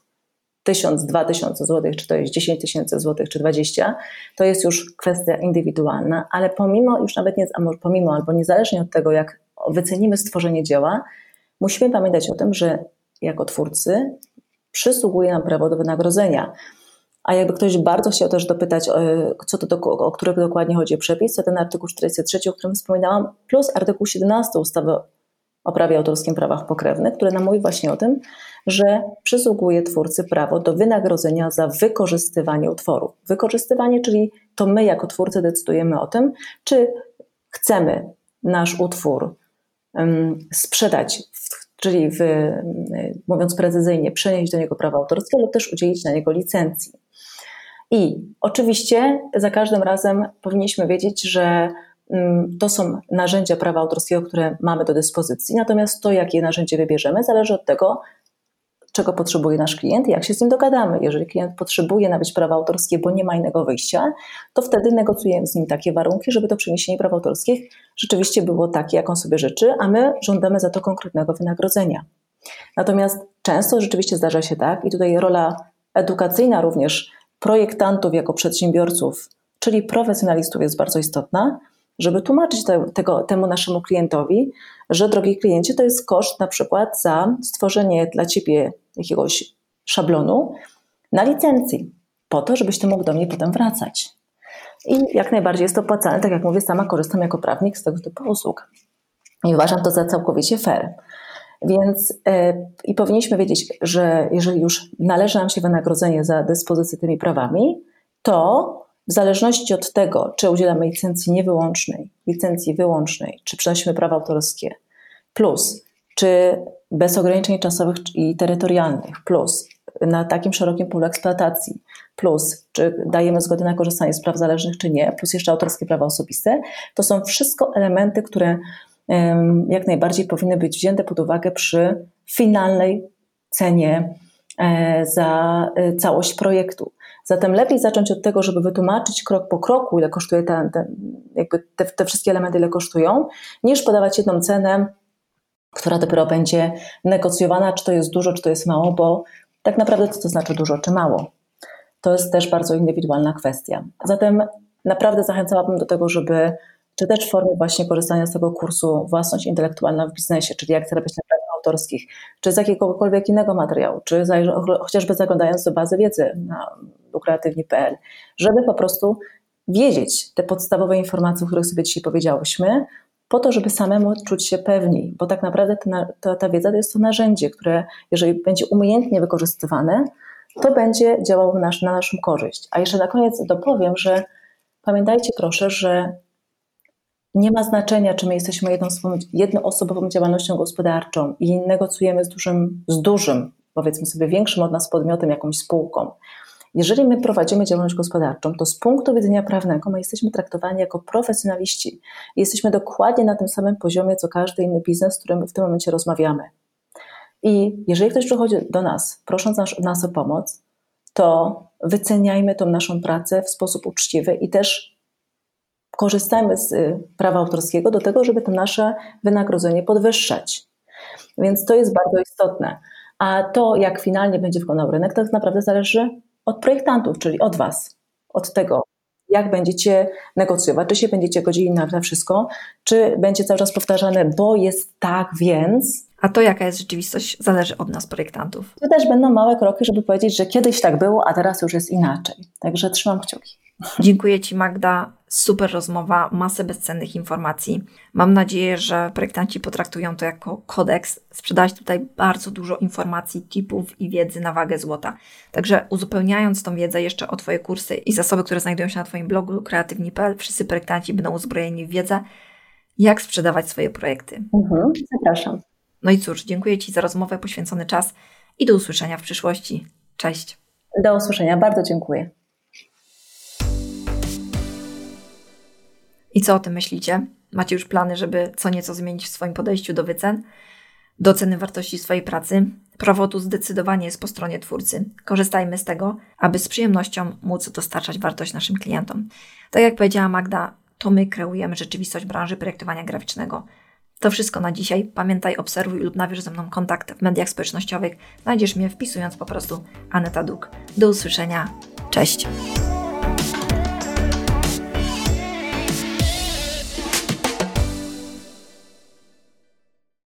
tysiąc, dwa tysiące złotych, czy to jest 10 tysięcy złotych, czy 20, to jest już kwestia indywidualna, ale pomimo, już nawet nie, pomimo albo niezależnie od tego, jak wycenimy stworzenie dzieła, musimy pamiętać o tym, że jako twórcy przysługuje nam prawo do wynagrodzenia. A jakby ktoś bardzo chciał też dopytać, co to do, o który dokładnie chodzi przepis, to ten artykuł 43, o którym wspominałam, plus artykuł 17 ustawy o prawie autorskim prawach pokrewnych, który nam mówi właśnie o tym, że przysługuje twórcy prawo do wynagrodzenia za wykorzystywanie utworu. Wykorzystywanie, czyli to my jako twórcy decydujemy o tym, czy chcemy nasz utwór um, sprzedać, czyli w, mówiąc precyzyjnie, przenieść do niego prawa autorskie lub też udzielić na niego licencji. I oczywiście za każdym razem powinniśmy wiedzieć, że to są narzędzia prawa autorskiego, które mamy do dyspozycji. Natomiast to, jakie narzędzie wybierzemy, zależy od tego, czego potrzebuje nasz klient i jak się z nim dogadamy. Jeżeli klient potrzebuje nabyć prawa autorskie, bo nie ma innego wyjścia, to wtedy negocjujemy z nim takie warunki, żeby to przeniesienie praw autorskich rzeczywiście było takie, jak on sobie życzy, a my żądamy za to konkretnego wynagrodzenia. Natomiast często rzeczywiście zdarza się tak, i tutaj rola edukacyjna również projektantów jako przedsiębiorców, czyli profesjonalistów jest bardzo istotna, żeby tłumaczyć te, tego, temu naszemu klientowi, że drogi kliencie, to jest koszt na przykład za stworzenie dla ciebie jakiegoś szablonu na licencji, po to, żebyś ty mógł do mnie potem wracać. I jak najbardziej jest to opłacalne, tak jak mówię, sama korzystam jako prawnik z tego typu usług. I uważam to za całkowicie fair. Więc yy, i powinniśmy wiedzieć, że jeżeli już należy nam się wynagrodzenie za dyspozycję tymi prawami, to w zależności od tego, czy udzielamy licencji niewyłącznej, licencji wyłącznej, czy przynosimy prawa autorskie, plus, czy bez ograniczeń czasowych i terytorialnych, plus na takim szerokim polu eksploatacji, plus czy dajemy zgodę na korzystanie z praw zależnych, czy nie, plus jeszcze autorskie prawa osobiste, to są wszystko elementy, które jak najbardziej powinny być wzięte pod uwagę przy finalnej cenie e, za e, całość projektu. Zatem lepiej zacząć od tego, żeby wytłumaczyć krok po kroku, ile kosztuje ten, jakby te, te wszystkie elementy, ile kosztują, niż podawać jedną cenę, która dopiero będzie negocjowana, czy to jest dużo, czy to jest mało, bo tak naprawdę co to znaczy dużo czy mało. To jest też bardzo indywidualna kwestia. Zatem naprawdę zachęcałabym do tego, żeby czy też w formie właśnie korzystania z tego kursu własność intelektualna w biznesie, czyli jak zarabiać na prawach autorskich, czy z jakiegokolwiek innego materiału, czy chociażby zaglądając do bazy wiedzy na lukreatywni.pl, żeby po prostu wiedzieć te podstawowe informacje, o których sobie dzisiaj powiedziałyśmy, po to, żeby samemu czuć się pewniej, bo tak naprawdę ta, ta, ta wiedza to jest to narzędzie, które jeżeli będzie umiejętnie wykorzystywane, to będzie działało na, na naszą korzyść. A jeszcze na koniec dopowiem, że pamiętajcie proszę, że nie ma znaczenia, czy my jesteśmy jednoosobową działalnością gospodarczą i negocjujemy z dużym, z dużym, powiedzmy sobie, większym od nas podmiotem, jakąś spółką. Jeżeli my prowadzimy działalność gospodarczą, to z punktu widzenia prawnego my jesteśmy traktowani jako profesjonaliści. Jesteśmy dokładnie na tym samym poziomie, co każdy inny biznes, z którym w tym momencie rozmawiamy. I jeżeli ktoś przychodzi do nas, prosząc nas, nas o pomoc, to wyceniajmy tą naszą pracę w sposób uczciwy i też korzystajmy z y, prawa autorskiego do tego, żeby to nasze wynagrodzenie podwyższać. Więc to jest bardzo istotne. A to, jak finalnie będzie wykonał rynek, tak naprawdę zależy od projektantów, czyli od Was, od tego, jak będziecie negocjować, czy się będziecie godzili na, wszystko, czy będzie cały czas powtarzane, bo jest tak, więc.
A to, jaka jest rzeczywistość, zależy od nas, projektantów.
To też będą małe kroki, żeby powiedzieć, że kiedyś tak było, a teraz już jest inaczej. Także trzymam kciuki.
Dziękuję Ci, Magda. Super rozmowa, masę bezcennych informacji. Mam nadzieję, że projektanci potraktują to jako kodeks. Sprzedałaś tutaj bardzo dużo informacji, tipów i wiedzy na wagę złota. Także uzupełniając tą wiedzę jeszcze o Twoje kursy i zasoby, które znajdują się na Twoim blogu kreatywni.pl, wszyscy projektanci będą uzbrojeni w wiedzę, jak sprzedawać swoje projekty.
Mhm, zapraszam.
No i cóż, dziękuję Ci za rozmowę, poświęcony czas i do usłyszenia w przyszłości. Cześć.
Do usłyszenia, bardzo dziękuję.
I co o tym myślicie? Macie już plany, żeby co nieco zmienić w swoim podejściu do wycen, do ceny wartości swojej pracy? Prawo tu zdecydowanie jest po stronie twórcy. Korzystajmy z tego, aby z przyjemnością móc dostarczać wartość naszym klientom. Tak jak powiedziała Magda, to my kreujemy rzeczywistość branży projektowania graficznego. To wszystko na dzisiaj. Pamiętaj, obserwuj lub nawiąż ze mną kontakt w mediach społecznościowych. Znajdziesz mnie wpisując po prostu Aneta Duk. Do usłyszenia. Cześć!